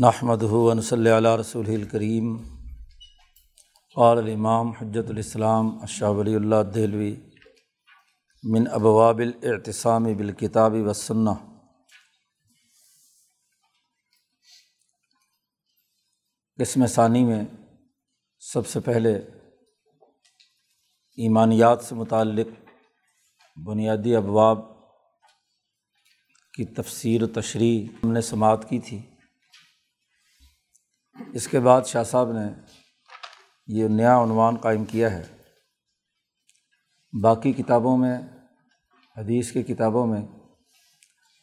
نحمد ہُون صلی علیہ رسول الکریم قال الامام حجت الاسلام اشہ ولی اللہ دہلوی، من ابواب الاعتصام بالکتاب وسنہ قسم ثانی میں سب سے پہلے ایمانیات سے متعلق بنیادی ابواب کی تفسیر و تشریح ہم نے سماعت کی تھی۔ اس کے بعد شاہ صاحب نے یہ نیا عنوان قائم کیا ہے۔ باقی کتابوں میں، حدیث کی کتابوں میں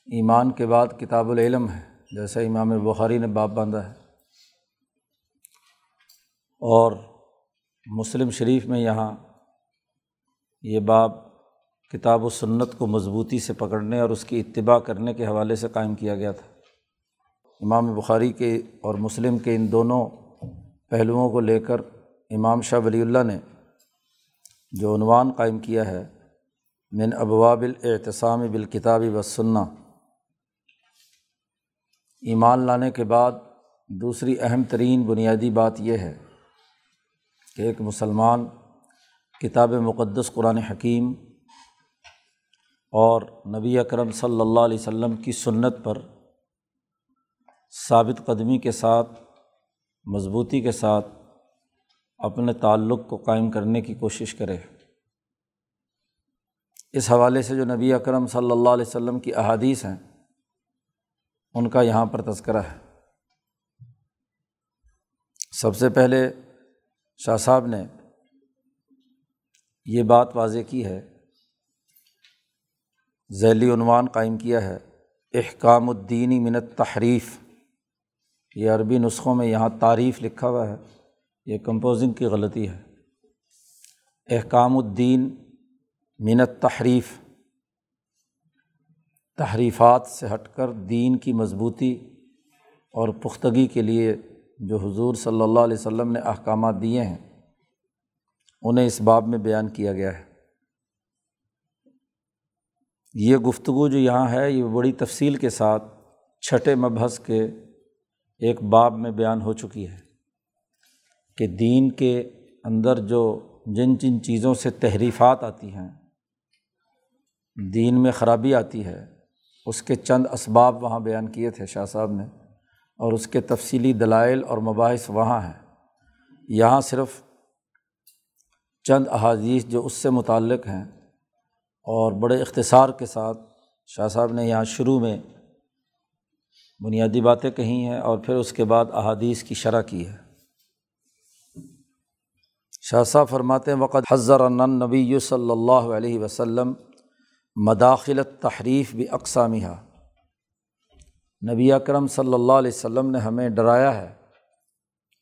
ایمان کے بعد کتاب العلم ہے، جیسا امام بخاری نے باب باندھا ہے۔ اور مسلم شریف میں یہاں یہ باب کتاب و سنت کو مضبوطی سے پکڑنے اور اس کی اتباع کرنے کے حوالے سے قائم کیا گیا تھا۔ امام بخاری کے اور مسلم کے ان دونوں پہلوؤں کو لے کر امام شاہ ولی اللہ نے جو عنوان قائم کیا ہے، من ابواب الاعتصام بالکتابی و سننا ایمان لانے کے بعد دوسری اہم ترین بنیادی بات یہ ہے کہ ایک مسلمان کتاب مقدس قرآن حکیم اور نبی اکرم صلی اللہ علیہ وسلم کی سنت پر ثابت قدمی کے ساتھ، مضبوطی کے ساتھ اپنے تعلق کو قائم کرنے کی کوشش کرے۔ اس حوالے سے جو نبی اکرم صلی اللہ علیہ وسلم کی احادیث ہیں، ان کا یہاں پر تذکرہ ہے۔ سب سے پہلے شاہ صاحب نے یہ بات واضح کی ہے، ذیلی عنوان قائم کیا ہے، احکام الدینی منت تحریف یہ عربی نسخوں میں یہاں تعریف لکھا ہوا ہے، یہ کمپوزنگ کی غلطی ہے۔ احکام الدین منت تحریف تحریفات سے ہٹ کر دین کی مضبوطی اور پختگی کے لیے جو حضور صلی اللہ علیہ وسلم نے احکامات دیے ہیں، انہیں اس باب میں بیان کیا گیا ہے۔ یہ گفتگو جو یہاں ہے، یہ بڑی تفصیل کے ساتھ چھٹے مبحث کے ایک باب میں بیان ہو چکی ہے کہ دین کے اندر جو جن جن چیزوں سے تحریفات آتی ہیں، دین میں خرابی آتی ہے، اس کے چند اسباب وہاں بیان کیے تھے شاہ صاحب نے، اور اس کے تفصیلی دلائل اور مباحث وہاں ہیں۔ یہاں صرف چند احادیث جو اس سے متعلق ہیں، اور بڑے اختصار کے ساتھ شاہ صاحب نے یہاں شروع میں بنیادی باتیں کہی ہیں اور پھر اس کے بعد احادیث کی شرح کی ہے۔ شاہ صاحب فرماتے وقت حضر نبی صلی اللہ علیہ وسلم مداخلت تحریف بھی اقسامیہ نبی اکرم صلی اللہ علیہ وسلم نے ہمیں ڈرایا ہے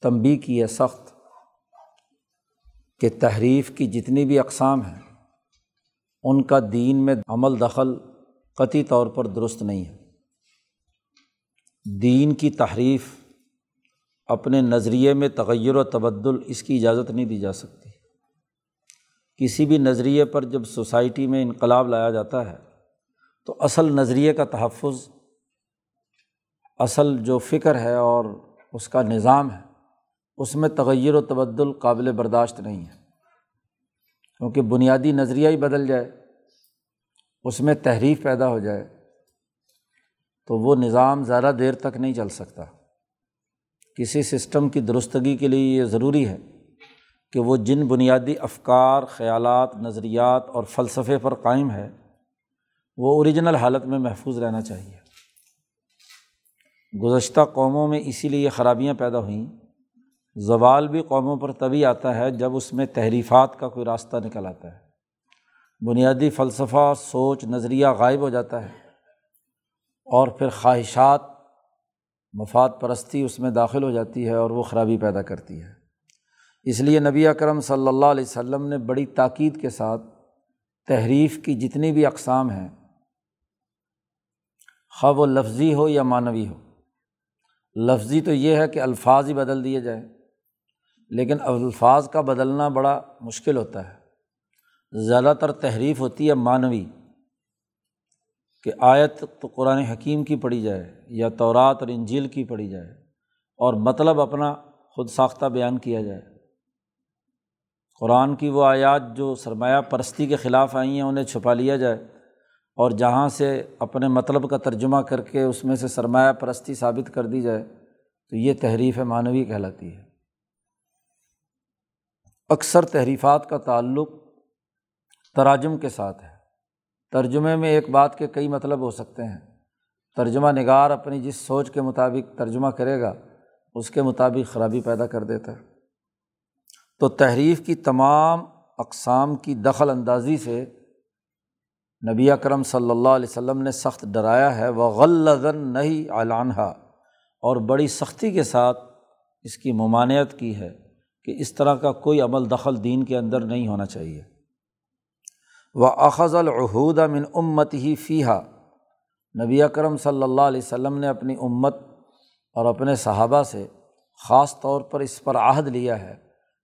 تنبی کی ہے سخت، کہ تحریف کی جتنی بھی اقسام ہیں، ان کا دین میں عمل دخل قطعی طور پر درست نہیں ہے۔ دین کی تحریف اپنے نظریے میں تغیر و تبدل اس کی اجازت نہیں دی جا سکتی۔ کسی بھی نظریے پر جب سوسائٹی میں انقلاب لایا جاتا ہے، تو اصل نظریے کا تحفظ، اصل جو فکر ہے اور اس کا نظام ہے، اس میں تغیر و تبدل قابل برداشت نہیں ہے۔ کیونکہ بنیادی نظریہ ہی بدل جائے، اس میں تحریف پیدا ہو جائے تو وہ نظام زیادہ دیر تک نہیں چل سکتا۔ کسی سسٹم کی درستگی کے لیے یہ ضروری ہے کہ وہ جن بنیادی افکار، خیالات، نظریات اور فلسفے پر قائم ہے، وہ اوریجنل حالت میں محفوظ رہنا چاہیے۔ گزشتہ قوموں میں اسی لیے خرابیاں پیدا ہوئیں۔ زوال بھی قوموں پر تبھی آتا ہے جب اس میں تحریفات کا کوئی راستہ نکل آتا ہے۔ بنیادی فلسفہ، سوچ، نظریہ غائب ہو جاتا ہے۔ اور پھر خواہشات مفاد پرستی اس میں داخل ہو جاتی ہے اور وہ خرابی پیدا کرتی ہے۔ اس لیے نبی اکرم صلی اللہ علیہ وسلم نے بڑی تاکید کے ساتھ تحریف کی جتنی بھی اقسام ہیں، خواہ و لفظی ہو یا معنوی ہو۔ لفظی تو یہ ہے کہ الفاظ ہی بدل دیے جائیں، لیکن الفاظ کا بدلنا بڑا مشکل ہوتا ہے۔ زیادہ تر تحریف ہوتی ہے معنوی۔ کہ آیت تو قرآن حکیم کی پڑھی جائے یا تورات اور انجیل کی پڑھی جائے اور مطلب اپنا خود ساختہ بیان کیا جائے۔ قرآن کی وہ آیات جو سرمایہ پرستی کے خلاف آئی ہیں، انہیں چھپا لیا جائے اور جہاں سے اپنے مطلب کا ترجمہ کر کے اس میں سے سرمایہ پرستی ثابت کر دی جائے، تو یہ تحریف معنوی کہلاتی ہے۔ اکثر تحریفات کا تعلق تراجم کے ساتھ ہے۔ ترجمے میں ایک بات کے کئی مطلب ہو سکتے ہیں۔ ترجمہ نگار اپنی جس سوچ کے مطابق ترجمہ کرے گا، اس کے مطابق خرابی پیدا کر دیتا ہے۔ تو تحریف کی تمام اقسام کی دخل اندازی سے نبی اکرم صلی اللہ علیہ وسلم نے سخت ڈرایا ہے وہ غلزن نہیں اعلانہ اور بڑی سختی کے ساتھ اس کی ممانعت کی ہے کہ اس طرح کا کوئی عمل دخل دین کے اندر نہیں ہونا چاہیے۔ وہ اخذ العہود من امت ہی فیحہ نبی اکرم صلی اللہ علیہ وسلم نے اپنی امت اور اپنے صحابہ سے خاص طور پر اس پر عہد لیا ہے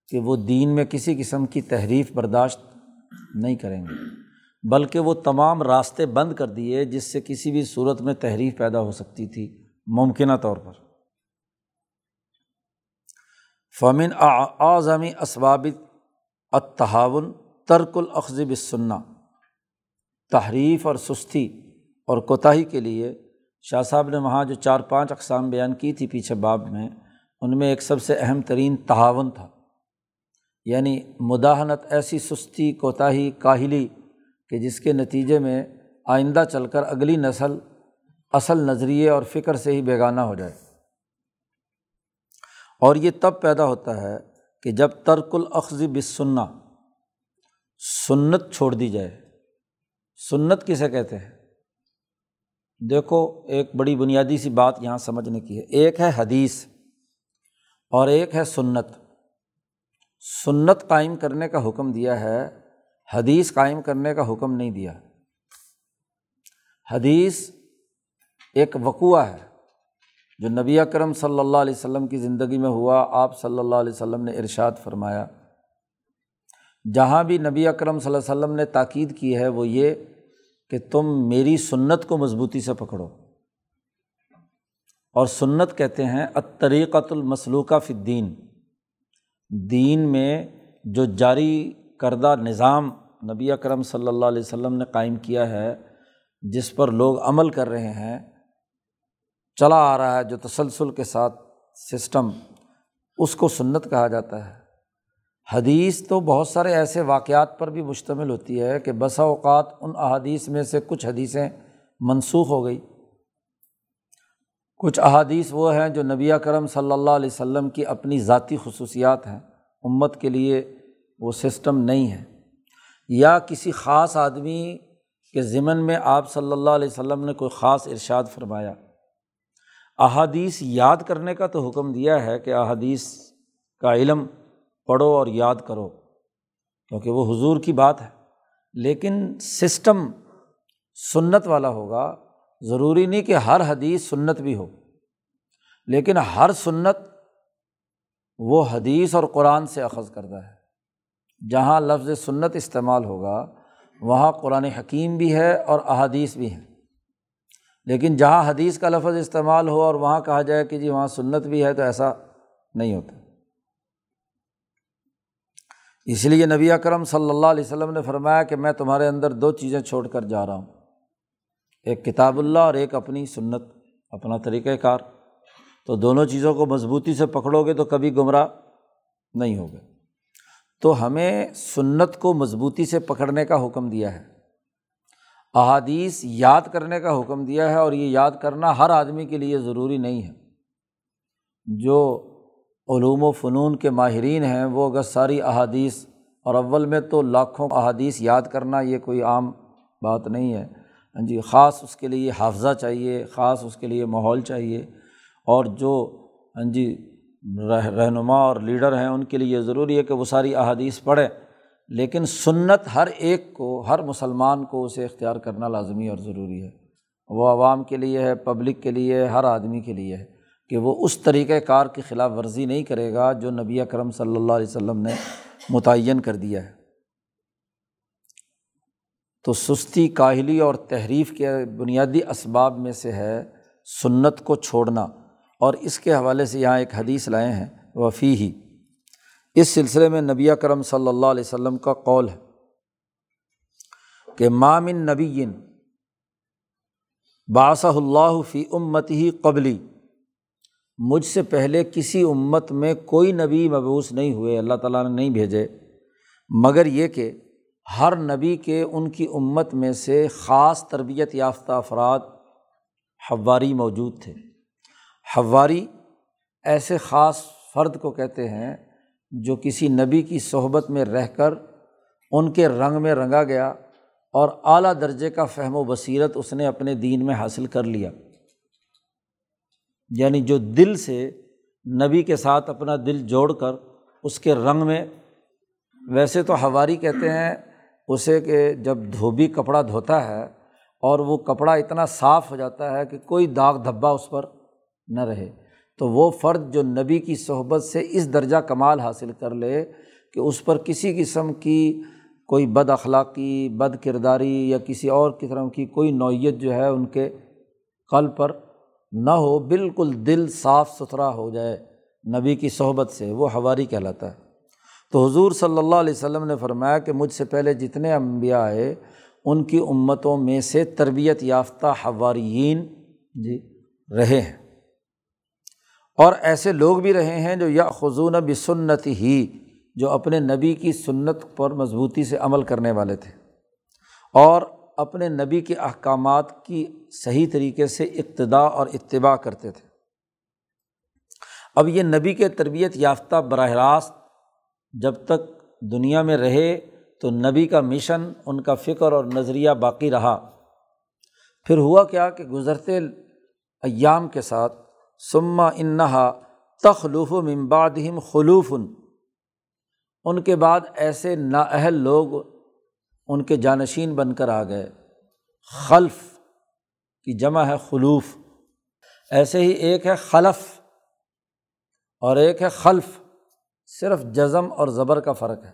کہ وہ دین میں کسی قسم کی تحریف برداشت نہیں کریں گے، بلکہ وہ تمام راستے بند کر دیے جس سے کسی بھی صورت میں تحریف پیدا ہو سکتی تھی ممکنہ طور پر۔ فمن اعظمی اسباب اتحاون ترک الاخذب سننا تحریف اور سستی اور کوتاہی کے لیے شاہ صاحب نے وہاں جو چار پانچ اقسام بیان کی تھی پیچھے باب میں، ان میں ایک سب سے اہم ترین تعاون تھا۔ یعنی مداحنت ایسی سستی، کوتاہی، کاہلی کہ جس کے نتیجے میں آئندہ چل کر اگلی نسل اصل نظریے اور فکر سے ہی بیگانہ ہو جائے۔ اور یہ تب پیدا ہوتا ہے کہ جب ترک الاخذ بس سننا سنت چھوڑ دی جائے۔ سنت کسے کہتے ہیں؟ دیکھو، ایک بڑی بنیادی سی بات یہاں سمجھنے کی ہے۔ ایک ہے حدیث اور ایک ہے سنت۔ سنت قائم کرنے کا حکم دیا ہے، حدیث قائم کرنے کا حکم نہیں دیا۔ حدیث ایک وقوع ہے، جو نبی اکرم صلی اللہ علیہ وسلم کی زندگی میں ہوا۔ آپ صلی اللہ علیہ وسلم نے ارشاد فرمایا جہاں بھی نبی اکرم صلی اللہ علیہ وسلم نے تاکید کی ہے وہ یہ کہ تم میری سنت کو مضبوطی سے پکڑو۔ اور سنت کہتے ہیں اطریقۃ المسلوقہ فدین دین میں جو جاری کردہ نظام نبی اکرم صلی اللہ علیہ وسلم نے قائم کیا ہے، جس پر لوگ عمل کر رہے ہیں، چلا آ رہا ہے جو تسلسل کے ساتھ سسٹم، اس کو سنت کہا جاتا ہے۔ حدیث تو بہت سارے ایسے واقعات پر بھی مشتمل ہوتی ہے کہ بسا اوقات ان احادیث میں سے کچھ حدیثیں منسوخ ہو گئی۔ کچھ احادیث وہ ہیں جو نبی کرم صلی اللہ علیہ وسلم کی اپنی ذاتی خصوصیات ہیں۔ امت کے لیے وہ سسٹم نہیں ہے۔ یا کسی خاص آدمی کے ضمن میں آپ صلی اللہ علیہ وسلم نے کوئی خاص ارشاد فرمایا۔ احادیث یاد کرنے کا تو حکم دیا ہے کہ احادیث کا علم پڑھو اور یاد کرو، کیونکہ وہ حضور کی بات ہے۔ لیکن سسٹم سنت والا ہوگا، ضروری نہیں کہ ہر حدیث سنت بھی ہو، لیکن ہر سنت وہ حدیث اور قرآن سے اخذ کردہ ہے۔ جہاں لفظ سنت استعمال ہوگا، وہاں قرآن حکیم بھی ہے اور احادیث بھی ہیں۔ لیکن جہاں حدیث کا لفظ استعمال ہو اور وہاں کہا جائے کہ جی وہاں سنت بھی ہے تو ایسا نہیں ہوتا۔ اس لیے نبی اکرم صلی اللہ علیہ وسلم نے فرمایا کہ میں تمہارے اندر دو چیزیں چھوڑ کر جا رہا ہوں۔ ایک کتاب اللہ اور ایک اپنی سنت، اپنا طریقۂ کار۔ تو دونوں چیزوں کو مضبوطی سے پکڑو گے تو کبھی گمراہ نہیں ہوگے۔ تو ہمیں سنت کو مضبوطی سے پکڑنے کا حکم دیا ہے۔ احادیث یاد کرنے کا حکم دیا ہے اور یہ یاد کرنا ہر آدمی کے لیے ضروری نہیں ہے۔ جو علوم و فنون کے ماہرین ہیں، وہ اگر ساری احادیث، اور اول میں تو لاکھوں احادیث یاد کرنا یہ کوئی عام بات نہیں ہے۔ ہاں جی خاص اس کے لیے حافظہ چاہیے، خاص اس کے لیے ماحول چاہیے۔ اور جو ہاں جی رہنما اور لیڈر ہیں، ان کے لیے یہ ضروری ہے کہ وہ ساری احادیث پڑھیں۔ لیکن سنت ہر ایک کو، ہر مسلمان کو اسے اختیار کرنا لازمی اور ضروری ہے۔ وہ عوام کے لیے ہے، پبلک کے لیے ہر آدمی کے لیے ہے۔ کہ وہ اس طریقۂ کار کی خلاف ورزی نہیں کرے گا جو نبی اکرم صلی اللہ علیہ وسلم نے متعین کر دیا ہے۔ تو سستی، کاہلی اور تحریف کے بنیادی اسباب میں سے ہے سنت کو چھوڑنا۔ اور اس کے حوالے سے یہاں ایک حدیث لائے ہیں وفی ہی اس سلسلے میں نبی کرم صلی اللہ علیہ وسلم کا قول ہے کہ مامن نبی باسہ اللہ فی امت ہی قبلی۔ مجھ سے پہلے کسی امت میں کوئی نبی مبوس نہیں ہوئے، اللہ تعالیٰ نے نہیں بھیجے۔ مگر یہ کہ ہر نبی کے ان کی امت میں سے خاص تربیت یافتہ افراد حواری موجود تھے۔ حواری ایسے خاص فرد کو کہتے ہیں جو کسی نبی کی صحبت میں رہ کر ان کے رنگ میں رنگا گیا اور اعلیٰ درجے کا فہم و بصیرت اس نے اپنے دین میں حاصل کر لیا۔ یعنی جو دل سے نبی کے ساتھ اپنا دل جوڑ کر اس کے رنگ میں، ویسے تو ہواری کہتے ہیں اسے کہ جب دھوبی کپڑا دھوتا ہے اور وہ کپڑا اتنا صاف ہو جاتا ہے کہ کوئی داغ دھبا اس پر نہ رہے، تو وہ فرد جو نبی کی صحبت سے اس درجہ کمال حاصل کر لے کہ اس پر کسی قسم کی کوئی بد اخلاقی، بد کرداری یا کسی اور قسم کی کوئی نوعیت جو ہے ان کے قلب پر نہ ہو، بالکل دل صاف ستھرا ہو جائے نبی کی صحبت سے، وہ ہواری کہلاتا ہے۔ تو حضور صلی اللہ علیہ وسلم نے فرمایا کہ مجھ سے پہلے جتنے انبیاء آئے، ان کی امتوں میں سے تربیت یافتہ حواریین جی رہے ہیں۔ اور ایسے لوگ بھی رہے ہیں جو یا خزون بسنت ہی، جو اپنے نبی کی سنت پر مضبوطی سے عمل کرنے والے تھے۔ اور اپنے نبی کے احکامات کی صحیح طریقے سے ابتدا اور اتباع کرتے تھے۔ اب یہ نبی کے تربیت یافتہ براہ راست جب تک دنیا میں رہے تو نبی کا مشن، ان کا فکر اور نظریہ باقی رہا۔ پھر ہوا کیا کہ گزرتے ایام کے ساتھ سما انہا تخلوف و ممبادہم خلوفن ان کے بعد ایسے نااہل لوگ ان کے جانشین بن کر آ گئے۔ خلف کی جمع ہے خلوف۔ ایسے ہی ایک ہے خلف اور ایک ہے خلف۔ صرف جزم اور زبر کا فرق ہے،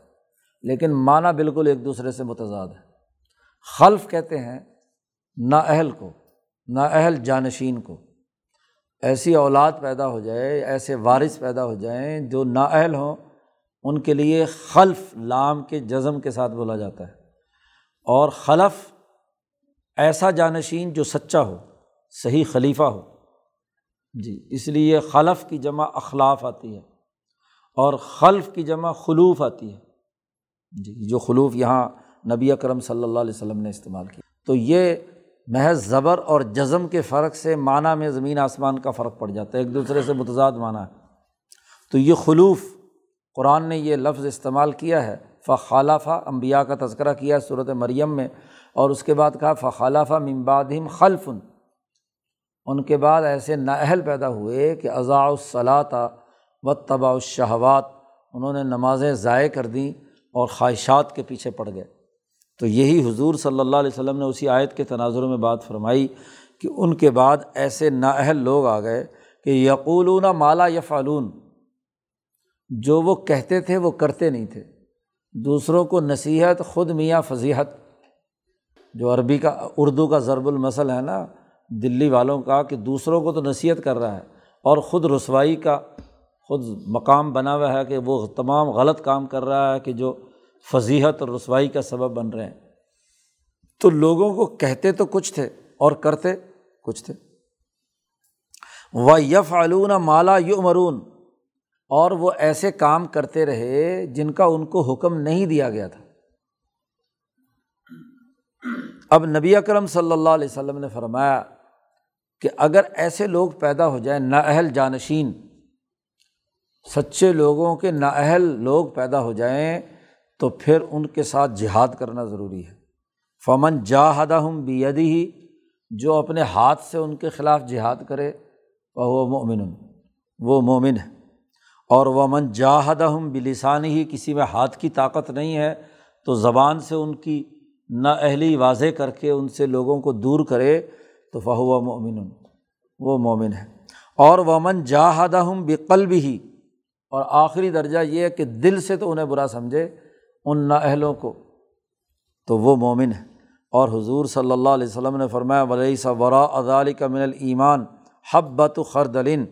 لیکن معنی بالکل ایک دوسرے سے متضاد ہے۔ خلف کہتے ہیں نااہل کو نااہل جانشین کو۔ ایسی اولاد پیدا ہو جائے، ایسے وارث پیدا ہو جائیں جو نااہل ہوں، ان کے لیے خلف لام کے جزم کے ساتھ بولا جاتا ہے۔ اور خلف ایسا جانشین جو سچا ہو، صحیح خلیفہ ہو۔ جی اس لیے خلف کی جمع اخلاف آتی ہے اور خلف کی جمع خلوف آتی ہے۔ جی جو خلوف یہاں نبی اکرم صلی اللہ علیہ وسلم نے استعمال کیا۔ تو یہ محض زبر اور جزم کے فرق سے معنیٰ میں زمین آسمان کا فرق پڑ جاتا ہے، ایک دوسرے سے متضاد معنی ہے۔ تو یہ خلوف، قرآن نے یہ لفظ استعمال کیا ہے فخالافہ امبیا کا تذکرہ کیا صورت مریم میں، اور اس کے بعد کہا فخالافہ ممبادم خلفن۔ ان کے بعد ایسے نااہل پیدا ہوئے کہ اضاء الصلاۃ و طباء الشہوات۔ انہوں نے نمازیں ضائع کر دیں اور خواہشات کے پیچھے پڑ گئے۔ تو یہی حضور صلی اللہ علیہ وسلم نے اسی آیت کے تناظر میں بات فرمائی کہ ان کے بعد ایسے نااہل لوگ آ گئے کہ یقولون مالا یا فالون جو وہ کہتے تھے وہ کرتے نہیں تھے۔ دوسروں کو نصیحت، خود میاں فضیحت۔ جو عربی کا، اردو کا ضرب المثل ہے نا، دلی والوں کا کہ دوسروں کو تو نصیحت کر رہا ہے، اور خود رسوائی کا خود مقام بنا ہوا ہے کہ وہ تمام غلط کام کر رہا ہے کہ جو فضیحت اور رسوائی کا سبب بن رہے ہیں۔ تو لوگوں کو کہتے تو کچھ تھے اور کرتے کچھ تھے۔ و یف علون مالا یو مرون اور وہ ایسے کام کرتے رہے جن کا ان کو حکم نہیں دیا گیا تھا۔ اب نبی اکرم صلی اللہ علیہ وسلم نے فرمایا کہ اگر ایسے لوگ پیدا ہو جائیں، نااہل جانشین، سچے لوگوں کے نااہل لوگ پیدا ہو جائیں، تو پھر ان کے ساتھ جہاد کرنا ضروری ہے۔ فمن جاہدہ ہم بیدی ہی جو اپنے ہاتھ سے ان کے خلاف جہاد کرے وہ مومن وہ مومن ہے۔ اور وہ من جاہد ہم بلسان ہی کسی میں ہاتھ کی طاقت نہیں ہے، تو زبان سے ان کی نا اہلی واضح کر کے ان سے لوگوں کو دور کرے، تو فہو مومن وہ مومن ہے۔ اور وہ من جاہد ہم بقلب ہی اور آخری درجہ یہ ہے کہ دل سے تو انہیں برا سمجھے، ان نا اہلوں کو، تو وہ مومن ہے۔ اور حضور صلی اللہ علیہ وسلم نے فرمایا ولی سا ورا ادالی کا من المان حبت خردلن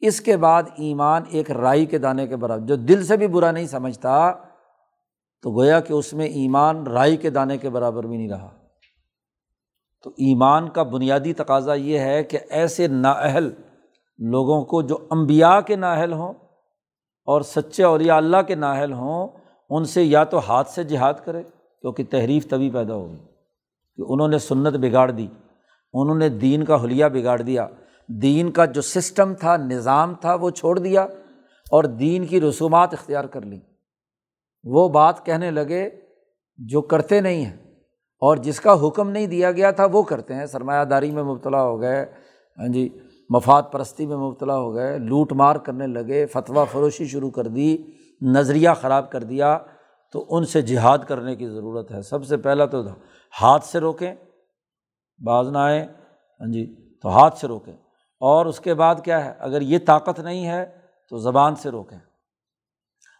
اس کے بعد ایمان ایک رائی کے دانے کے برابر، جو دل سے بھی برا نہیں سمجھتا، تو گویا کہ اس میں ایمان رائی کے دانے کے برابر بھی نہیں رہا۔ تو ایمان کا بنیادی تقاضا یہ ہے کہ ایسے نااہل لوگوں کو جو امبیا کے نااہل ہوں اور سچے اولیاء اللہ کے نااہل ہوں، ان سے یا تو ہاتھ سے جہاد کرے، کیونکہ تحریف تبھی پیدا ہوگی کہ انہوں نے سنت بگاڑ دی، انہوں نے دین کا حلیہ بگاڑ دیا دین کا جو سسٹم تھا، نظام تھا، وہ چھوڑ دیا اور دین کی رسومات اختیار کر لی وہ بات کہنے لگے، جو کرتے نہیں ہیں اور جس کا حکم نہیں دیا گیا تھا، وہ کرتے ہیں۔ سرمایہ داری میں مبتلا ہو گئے ہاں جی مفاد پرستی میں مبتلا ہو گئے، لوٹ مار کرنے لگے، فتویٰ فروشی شروع کر دی، نظریہ خراب کر دیا۔ تو ان سے جہاد کرنے کی ضرورت ہے۔ سب سے پہلا تو ہاتھ سے روکیں، باز نہ آئیں ہاں جی تو ہاتھ سے روکیں۔ اور اس کے بعد کیا ہے؟ اگر یہ طاقت نہیں ہے تو زبان سے روکیں۔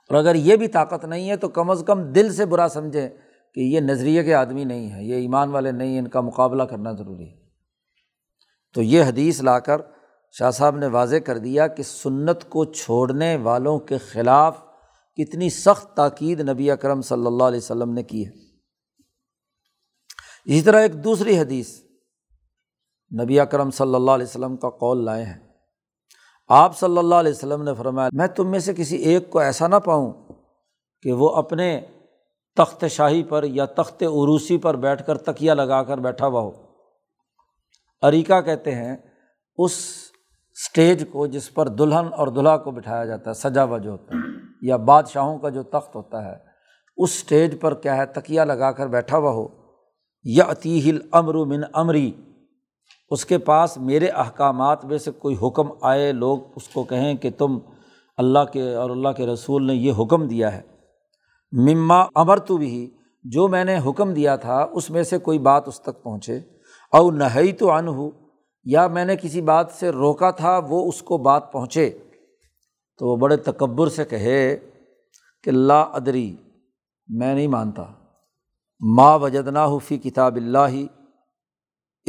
اور اگر یہ بھی طاقت نہیں ہے تو کم از کم دل سے برا سمجھیں کہ یہ نظریے کے آدمی نہیں ہے یہ ایمان والے نہیں ہیں، ان کا مقابلہ کرنا ضروری ہے۔ تو یہ حدیث لا کر شاہ صاحب نے واضح کر دیا کہ سنت کو چھوڑنے والوں کے خلاف کتنی سخت تاکید نبی اکرم صلی اللہ علیہ وسلم نے کی ہے۔ اسی طرح ایک دوسری حدیث نبی اکرم صلی اللہ علیہ وسلم کا قول لائے ہیں۔ آپ صلی اللہ علیہ وسلم نے فرمایا، میں تم میں سے کسی ایک کو ایسا نہ پاؤں کہ وہ اپنے تخت شاہی پر یا تخت عروسی پر بیٹھ کر تکیا لگا کر بیٹھا ہوا ہو۔ عریقہ کہتے ہیں، اس اسٹیج کو جس پر دلہن اور دلہا کو بٹھایا جاتا ہے سجا ہوا جو ہوتا ہے، یا بادشاہوں کا جو تخت ہوتا ہے، اس اسٹیج پر کیا ہے تکیا لگا کر بیٹھا ہوا ہو۔ یا عطیل امر من امری۔ اس کے پاس میرے احکامات میں سے کوئی حکم آئے، لوگ اس کو کہیں کہ تم اللہ کے اور اللہ کے رسول نے یہ حکم دیا ہے۔ مما امر تو بھی، جو میں نے حکم دیا تھا، اس میں سے کوئی بات اس تک پہنچے۔ او نہئی تو ان ہو یا میں نے کسی بات سے روکا تھا، وہ اس کو بات پہنچے۔ تو وہ بڑے تکبر سے کہے کہ اللہ ادری، میں نہیں مانتا۔ ماں وجد نہ ہو فی کتاب اللہ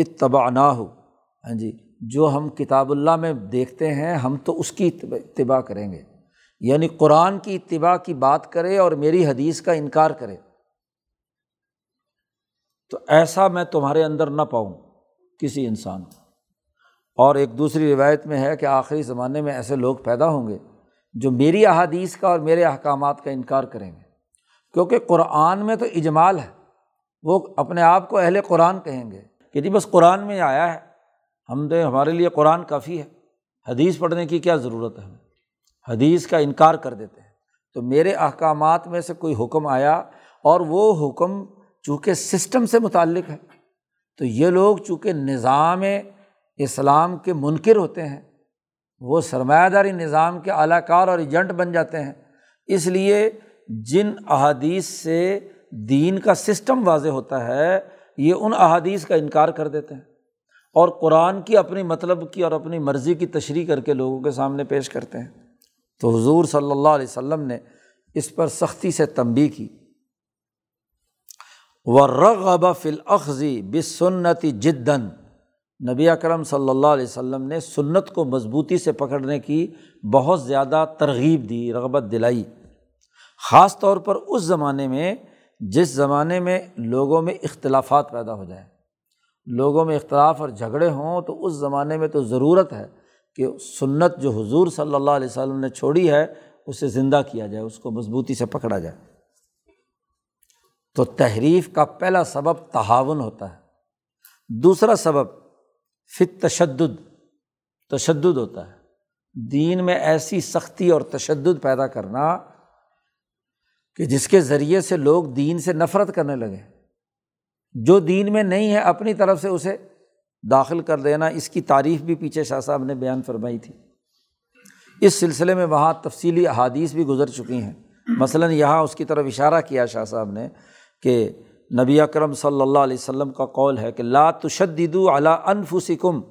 اتبا نہ ہو ہاں جی جو ہم کتاب اللہ میں دیکھتے ہیں، ہم تو اس کی اتباع کریں گے۔ یعنی قرآن کی اتباع کی بات کرے اور میری حدیث کا انکار کرے۔ تو ایسا میں تمہارے اندر نہ پاؤں کسی انسان کو۔ اور ایک دوسری روایت میں ہے کہ آخری زمانے میں ایسے لوگ پیدا ہوں گے جو میری احادیث کا اور میرے احکامات کا انکار کریں گے۔ کیونکہ قرآن میں تو اجمال ہے۔ وہ اپنے آپ کو اہل قرآن کہیں گے۔ کہ جی بس قرآن میں آیا ہے، ہم تو ہمارے لیے قرآن کافی ہے۔ حدیث پڑھنے کی کیا ضرورت ہے؟ ہمیں حدیث کا انکار کر دیتے ہیں۔ تو میرے احکامات میں سے کوئی حکم آیا اور وہ حکم چونکہ سسٹم سے متعلق ہے، تو یہ لوگ چونکہ نظام اسلام کے منکر ہوتے ہیں، وہ سرمایہ داری نظام کے اعلی کار اور ایجنٹ بن جاتے ہیں۔ اس لیے جن احادیث سے دین کا سسٹم واضح ہوتا ہے یہ ان احادیث کا انکار کر دیتے ہیں اور قرآن کی اپنی مطلب کی اور اپنی مرضی کی تشریح کر کے لوگوں کے سامنے پیش کرتے ہیں۔ تو حضور صلی اللہ علیہ وسلم نے اس پر سختی سے تنبی کی۔ و رغب فلاخذی بسنتی جدن نبی اکرم صلی اللہ علیہ وسلم نے سنت کو مضبوطی سے پکڑنے کی بہت زیادہ ترغیب دی، رغبت دلائی۔ خاص طور پر اس زمانے میں جس زمانے میں لوگوں میں اختلافات پیدا ہو جائیں لوگوں میں اختلاف اور جھگڑے ہوں تو اس زمانے میں تو ضرورت ہے کہ سنت جو حضور صلی اللہ علیہ وسلم نے چھوڑی ہے، اسے زندہ کیا جائے، اس کو مضبوطی سے پکڑا جائے۔ تو تحریف کا پہلا سبب تعاون ہوتا ہے۔ دوسرا سبب فت تشدد تشدد ہوتا ہے۔ دین میں ایسی سختی اور تشدد پیدا کرنا کہ جس کے ذریعے سے لوگ دین سے نفرت کرنے لگے، جو دین میں نہیں ہے اپنی طرف سے اسے داخل کر دینا، اس کی تعریف بھی پیچھے شاہ صاحب نے بیان فرمائی تھی۔ اس سلسلے میں وہاں تفصیلی احادیث بھی گزر چکی ہیں۔ مثلاً یہاں اس کی طرف اشارہ کیا شاہ صاحب نے کہ نبی اکرم صلی اللہ علیہ وسلم کا قول ہے کہ لا تشدد علی انفسکم،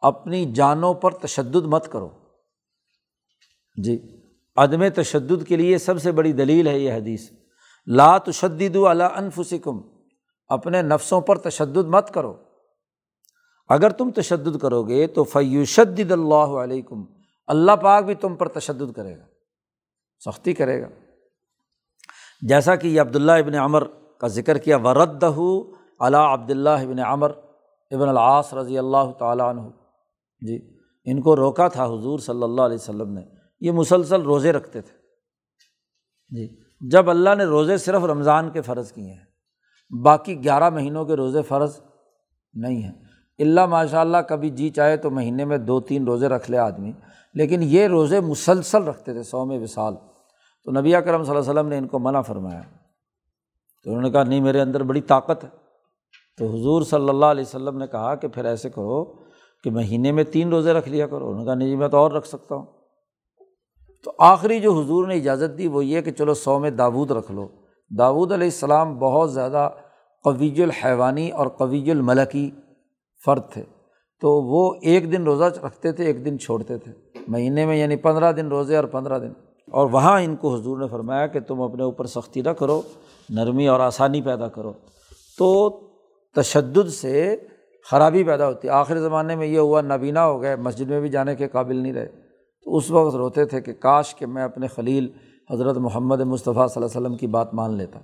اپنی جانوں پر تشدد مت کرو۔ جی۔ عدم تشدد کے لیے سب سے بڑی دلیل ہے یہ حدیث۔ لا تشدد علی انفسکم، اپنے نفسوں پر تشدد مت کرو۔ اگر تم تشدد کرو گے تو فیوشد اللہ علیکم، اللہ پاک بھی تم پر تشدد کرے گا، سختی کرے گا۔ جیسا کہ یہ عبداللہ ابن عمر کا ذکر کیا ورد علاء عبداللہ ابن عمر ابن العاص رضی اللہ تعالیٰ عنہ۔ جی ان کو روکا تھا حضور صلی اللہ علیہ وسلم نے۔ یہ مسلسل روزے رکھتے تھے۔ جی۔ جب اللہ نے روزے صرف رمضان کے فرض کیے ہیں، باقی گیارہ مہینوں کے روزے فرض نہیں ہیں۔ اللہ ماشاء اللہ کبھی جی چاہے تو مہینے میں دو تین روزے رکھ لے آدمی، لیکن یہ روزے مسلسل رکھتے تھے سو میں وصال۔ تو نبی کرم صلی اللہ علیہ وسلم نے ان کو منع فرمایا۔ تو انہوں نے کہا، نہیں، میرے اندر بڑی طاقت ہے۔ تو حضور صلی اللہ علیہ وسلم نے کہا کہ پھر ایسے کرو کہ مہینے میں تین روزے رکھ لیا کرو۔ انہوں نے کہا، نہیں جی میں تو اور رکھ سکتا ہوں۔ تو آخری جو حضور نے اجازت دی وہ یہ کہ چلو سو میں داود رکھ لو۔ داود علیہ السلام بہت زیادہ قویج الحیوانی اور قویج الملکی فرد تھے۔ تو وہ ایک دن روزہ رکھتے تھے، ایک دن چھوڑتے تھے۔ مہینے میں یعنی پندرہ دن روزے اور پندرہ دن۔ اور وہاں ان کو حضور نے فرمایا کہ تم اپنے اوپر سختی نہ کرو، نرمی اور آسانی پیدا کرو۔ تو تشدد سے خرابی پیدا ہوتی۔ ہے آخری زمانے میں یہ ہوا نبینا ہو گئے، مسجد میں بھی جانے کے قابل نہیں رہے۔ تو اس وقت روتے تھے کہ کاش کہ میں اپنے خلیل حضرت محمد مصطفیٰ صلی اللہ علیہ وسلم کی بات مان لیتا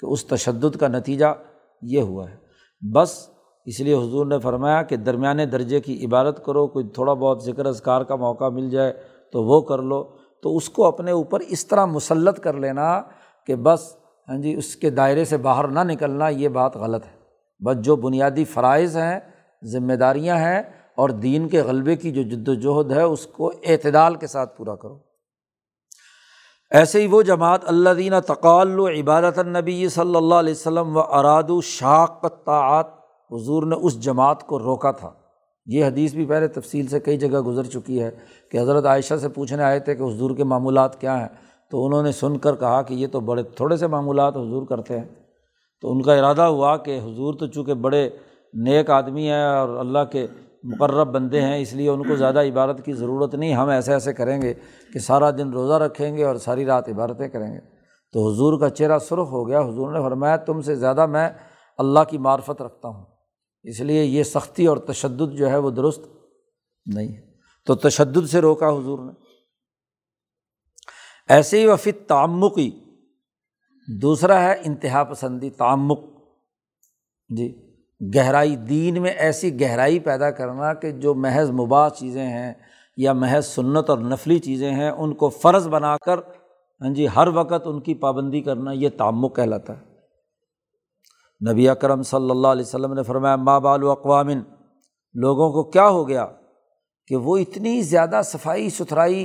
کہ اس تشدد کا نتیجہ یہ ہوا ہے۔ بس اس لیے حضور نے فرمایا کہ درمیانے درجے کی عبادت کرو، کوئی تھوڑا بہت ذکر اذکار کا موقع مل جائے تو وہ کر لو۔ تو اس کو اپنے اوپر اس طرح مسلط کر لینا کہ بس ہاں جی اس کے دائرے سے باہر نہ نکلنا یہ بات غلط ہے۔ بس جو بنیادی فرائض ہیں، ذمہ داریاں ہیں اور دین کے غلبے کی جو جد وجہد ہے، اس کو اعتدال کے ساتھ پورا کرو۔ ایسے ہی وہ جماعت اللہ دینہ تقال و عبادت النبی صلی اللہ علیہ وسلم و اراد و طاعت حضور نے اس جماعت کو روکا تھا۔ یہ حدیث بھی پہلے تفصیل سے کئی جگہ گزر چکی ہے کہ حضرت عائشہ سے پوچھنے آئے تھے کہ حضور کے معمولات کیا ہیں، تو انہوں نے سن کر کہا کہ یہ تو بڑے تھوڑے سے معمولات حضور کرتے ہیں۔ تو ان کا ارادہ ہوا کہ حضور تو چونکہ بڑے نیک آدمی ہیں اور اللہ کے مقرب بندے ہیں، اس لیے ان کو زیادہ عبادت کی ضرورت نہیں۔ ہم ایسے ایسے کریں گے کہ سارا دن روزہ رکھیں گے اور ساری رات عبادتیں کریں گے۔ تو حضور کا چہرہ سرخ ہو گیا۔ حضور نے فرمایا، تم سے زیادہ میں اللہ کی معرفت رکھتا ہوں۔ اس لیے یہ سختی اور تشدد جو ہے وہ درست نہیں ہے۔ تو تشدد سے روکا حضور نے۔ ایسے ہی وفی تعمقی دوسرا ہے انتہا پسندی، تعمق۔ جی۔ گہرائی دین میں ایسی گہرائی پیدا کرنا کہ جو محض مباح چیزیں ہیں یا محض سنت اور نفلی چیزیں ہیں، ان کو فرض بنا کر ہاں جی ہر وقت ان کی پابندی کرنا یہ تعمق کہلاتا ہے۔ نبی اکرم صلی اللہ علیہ وسلم نے فرمایا ماں بال و اقوامن لوگوں کو کیا ہو گیا کہ وہ اتنی زیادہ صفائی ستھرائی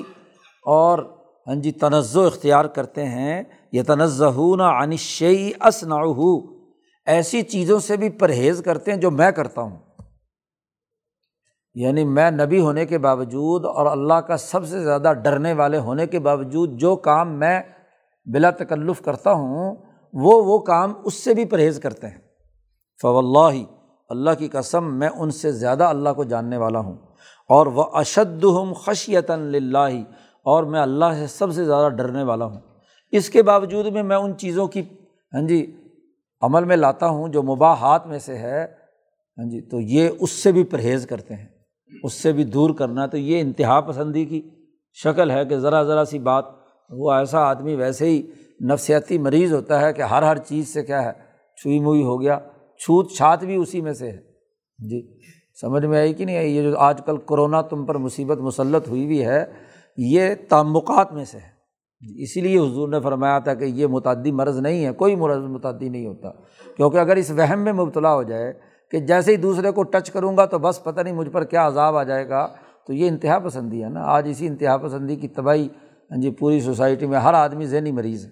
اور ہاں جی تنزع اختیار کرتے ہیں یہ تنزہ نہ انشی اس ایسی چیزوں سے بھی پرہیز کرتے ہیں جو میں کرتا ہوں۔ یعنی میں نبی ہونے کے باوجود اور اللہ کا سب سے زیادہ ڈرنے والے ہونے کے باوجود جو کام میں بلا تکلف کرتا ہوں، وہ وہ کام اس سے بھی پرہیز کرتے ہیں۔ فو اللہ اللہ کی قسم میں ان سے زیادہ اللہ کو جاننے والا ہوں۔ اور وہ اشد ہم خشیت اللہ اور میں اللہ سے سب سے زیادہ ڈرنے والا ہوں۔ اس کے باوجود میں میں ان چیزوں کی ہاں جی عمل میں لاتا ہوں جو مباحات میں سے ہے ہاں جی تو یہ اس سے بھی پرہیز کرتے ہیں، اس سے بھی دور کرنا، تو یہ انتہا پسندی کی شکل ہے کہ ذرا ذرا سی بات، وہ ایسا آدمی ویسے ہی نفسیاتی مریض ہوتا ہے کہ ہر ہر چیز سے کیا ہے، چھوئی موئی ہو گیا، چھوت چھات بھی اسی میں سے ہے ہاں جی سمجھ میں آئی کہ نہیں آئی؟ یہ جو آج کل کرونا تم پر مصیبت مسلط ہوئی ہوئی ہے، یہ تعمقات میں سے ہے۔ اسی لیے حضور نے فرمایا تھا کہ یہ متعدی مرض نہیں ہے، کوئی مرض متعدی نہیں ہوتا۔ کیونکہ اگر اس وہم میں مبتلا ہو جائے کہ جیسے ہی دوسرے کو ٹچ کروں گا تو بس پتہ نہیں مجھ پر کیا عذاب آ جائے گا، تو یہ انتہا پسندی ہے نا۔ آج اسی انتہا پسندی کی تباہی ہاں جی پوری سوسائٹی میں ہر آدمی ذہنی مریض ہے۔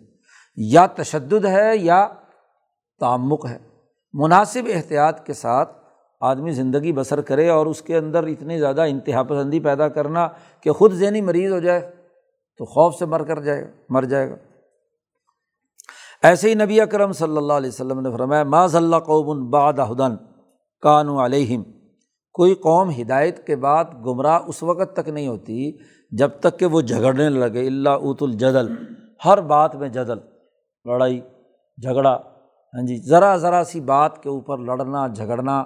یا تشدد ہے یا تعمق ہے۔ مناسب احتیاط کے ساتھ آدمی زندگی بسر کرے اور اس کے اندر اتنی زیادہ انتہا پسندی پیدا کرنا کہ خود ذہنی مریض ہو جائے۔ تو خوف سے مر کر جائے گا، مر جائے گا۔ ایسے ہی نبی اکرم صلی اللہ علیہ وسلم نے فرمایا ماض اللہ قوم باد ہدن کانو علیہم۔ کوئی قوم ہدایت کے بعد گمراہ اس وقت تک نہیں ہوتی جب تک کہ وہ جھگڑنے لگے۔ اللہ ات الجدل، ہر بات میں جدل، لڑائی، جھگڑا۔ ہاں جی ذرا ذرا سی بات کے اوپر لڑنا، جھگڑنا،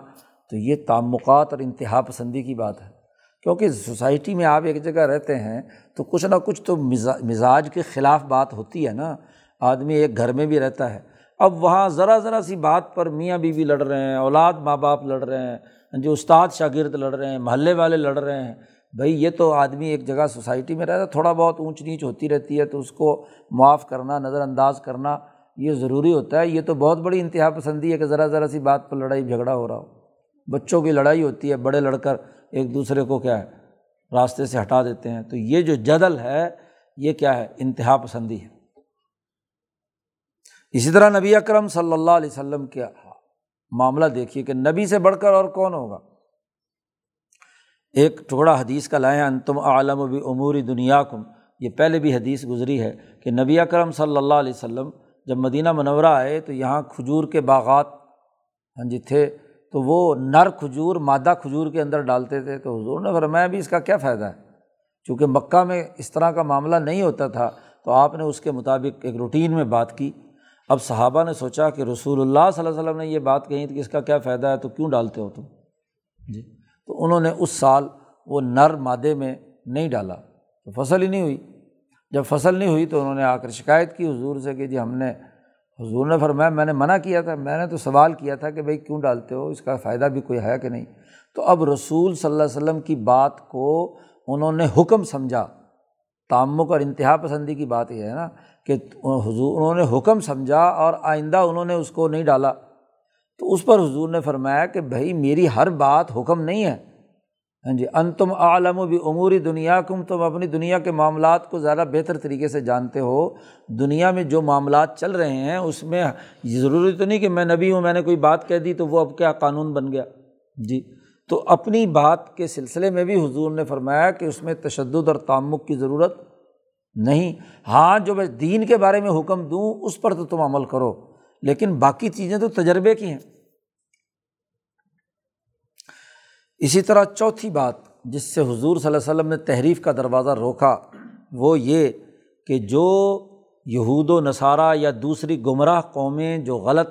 تو یہ تعمقات اور انتہا پسندی کی بات ہے۔ کیونکہ سوسائٹی میں آپ ایک جگہ رہتے ہیں، تو کچھ نہ کچھ تو مزاج کے خلاف بات ہوتی ہے نا۔ آدمی ایک گھر میں بھی رہتا ہے۔ اب وہاں ذرا ذرا سی بات پر میاں بیوی لڑ رہے ہیں، اولاد ماں باپ لڑ رہے ہیں، جو استاد شاگرد لڑ رہے ہیں، محلے والے لڑ رہے ہیں۔ بھائی یہ تو آدمی ایک جگہ سوسائٹی میں رہتا ہے، تھوڑا بہت اونچ نیچ ہوتی رہتی ہے، تو اس کو معاف کرنا، نظر انداز کرنا یہ ضروری ہوتا ہے۔ یہ تو بہت بڑی انتہا پسندی ہے کہ ذرا ذرا سی بات پر لڑائی جھگڑا ہو رہا ہو۔ بچوں کی لڑائی ہوتی ہے، بڑے لڑ کر ایک دوسرے کو کیا ہے، راستے سے ہٹا دیتے ہیں۔ تو یہ جو جدل ہے، یہ کیا ہے؟ انتہا پسندی ہے۔ اسی طرح نبی اکرم صلی اللہ علیہ وسلم کے معاملہ دیکھیے کہ نبی سے بڑھ کر اور کون ہوگا؟ ایک ٹکڑا حدیث کا لائیں ان تم عالم و بھی عموری دنیا کم یہ پہلے بھی حدیث گزری ہے کہ نبی اکرم صلی اللہ علیہ وسلم جب مدینہ منورہ آئے تو یہاں کھجور کے باغات ہاں جی تھے۔ تو وہ نر کھجور، مادہ کھجور کے اندر ڈالتے تھے تو حضور نے فرمایا بھی اس کا کیا فائدہ ہے؟ چونکہ مکہ میں اس طرح کا معاملہ نہیں ہوتا تھا تو آپ نے اس کے مطابق ایک روٹین میں بات کی۔ اب صحابہ نے سوچا کہ رسول اللہ صلی اللہ علیہ وسلم نے یہ بات کہی تھی کہ اس کا کیا فائدہ ہے، تو کیوں ڈالتے ہو تم؟ جی۔ تو انہوں نے اس سال وہ نر مادے میں نہیں ڈالا۔ تو فصل ہی نہیں ہوئی۔ جب فصل نہیں ہوئی تو انہوں نے آ کر شکایت کی حضور سے کہ جی ہم نے حضور نے فرمایا، میں نے منع کیا تھا، میں نے تو سوال کیا تھا کہ بھائی کیوں ڈالتے ہو؟ اس کا فائدہ بھی کوئی ہے کہ نہیں؟ تو اب رسول صلی اللہ علیہ وسلم کی بات کو انہوں نے حکم سمجھا۔ تعمک اور انتہا پسندی کی بات یہ ہے نا کہ حضور، انہوں نے حکم سمجھا اور آئندہ انہوں نے اس کو نہیں ڈالا۔ تو اس پر حضور نے فرمایا کہ بھائی، میری ہر بات حکم نہیں ہے۔ ہاں جی ان تم عالم و بھی عموری دنیا کم تم اپنی دنیا کے معاملات کو زیادہ بہتر طریقے سے جانتے ہو۔ دنیا میں جو معاملات چل رہے ہیں، اس میں ضروری تو نہیں کہ میں نبی ہوں، میں نے کوئی بات کہہ دی تو وہ اب کیا قانون بن گیا۔ جی تو اپنی بات کے سلسلے میں بھی حضور نے فرمایا کہ اس میں تشدد اور تعمک کی ضرورت نہیں۔ ہاں جو میں دین کے بارے میں حکم دوں، اس پر تو تم عمل کرو، لیکن باقی چیزیں تو تجربے کی ہیں۔ اسی طرح چوتھی بات جس سے حضور صلی اللہ علیہ وسلم نے تحریف کا دروازہ روکا، وہ یہ کہ جو یہود و نصارہ یا دوسری گمراہ قومیں جو غلط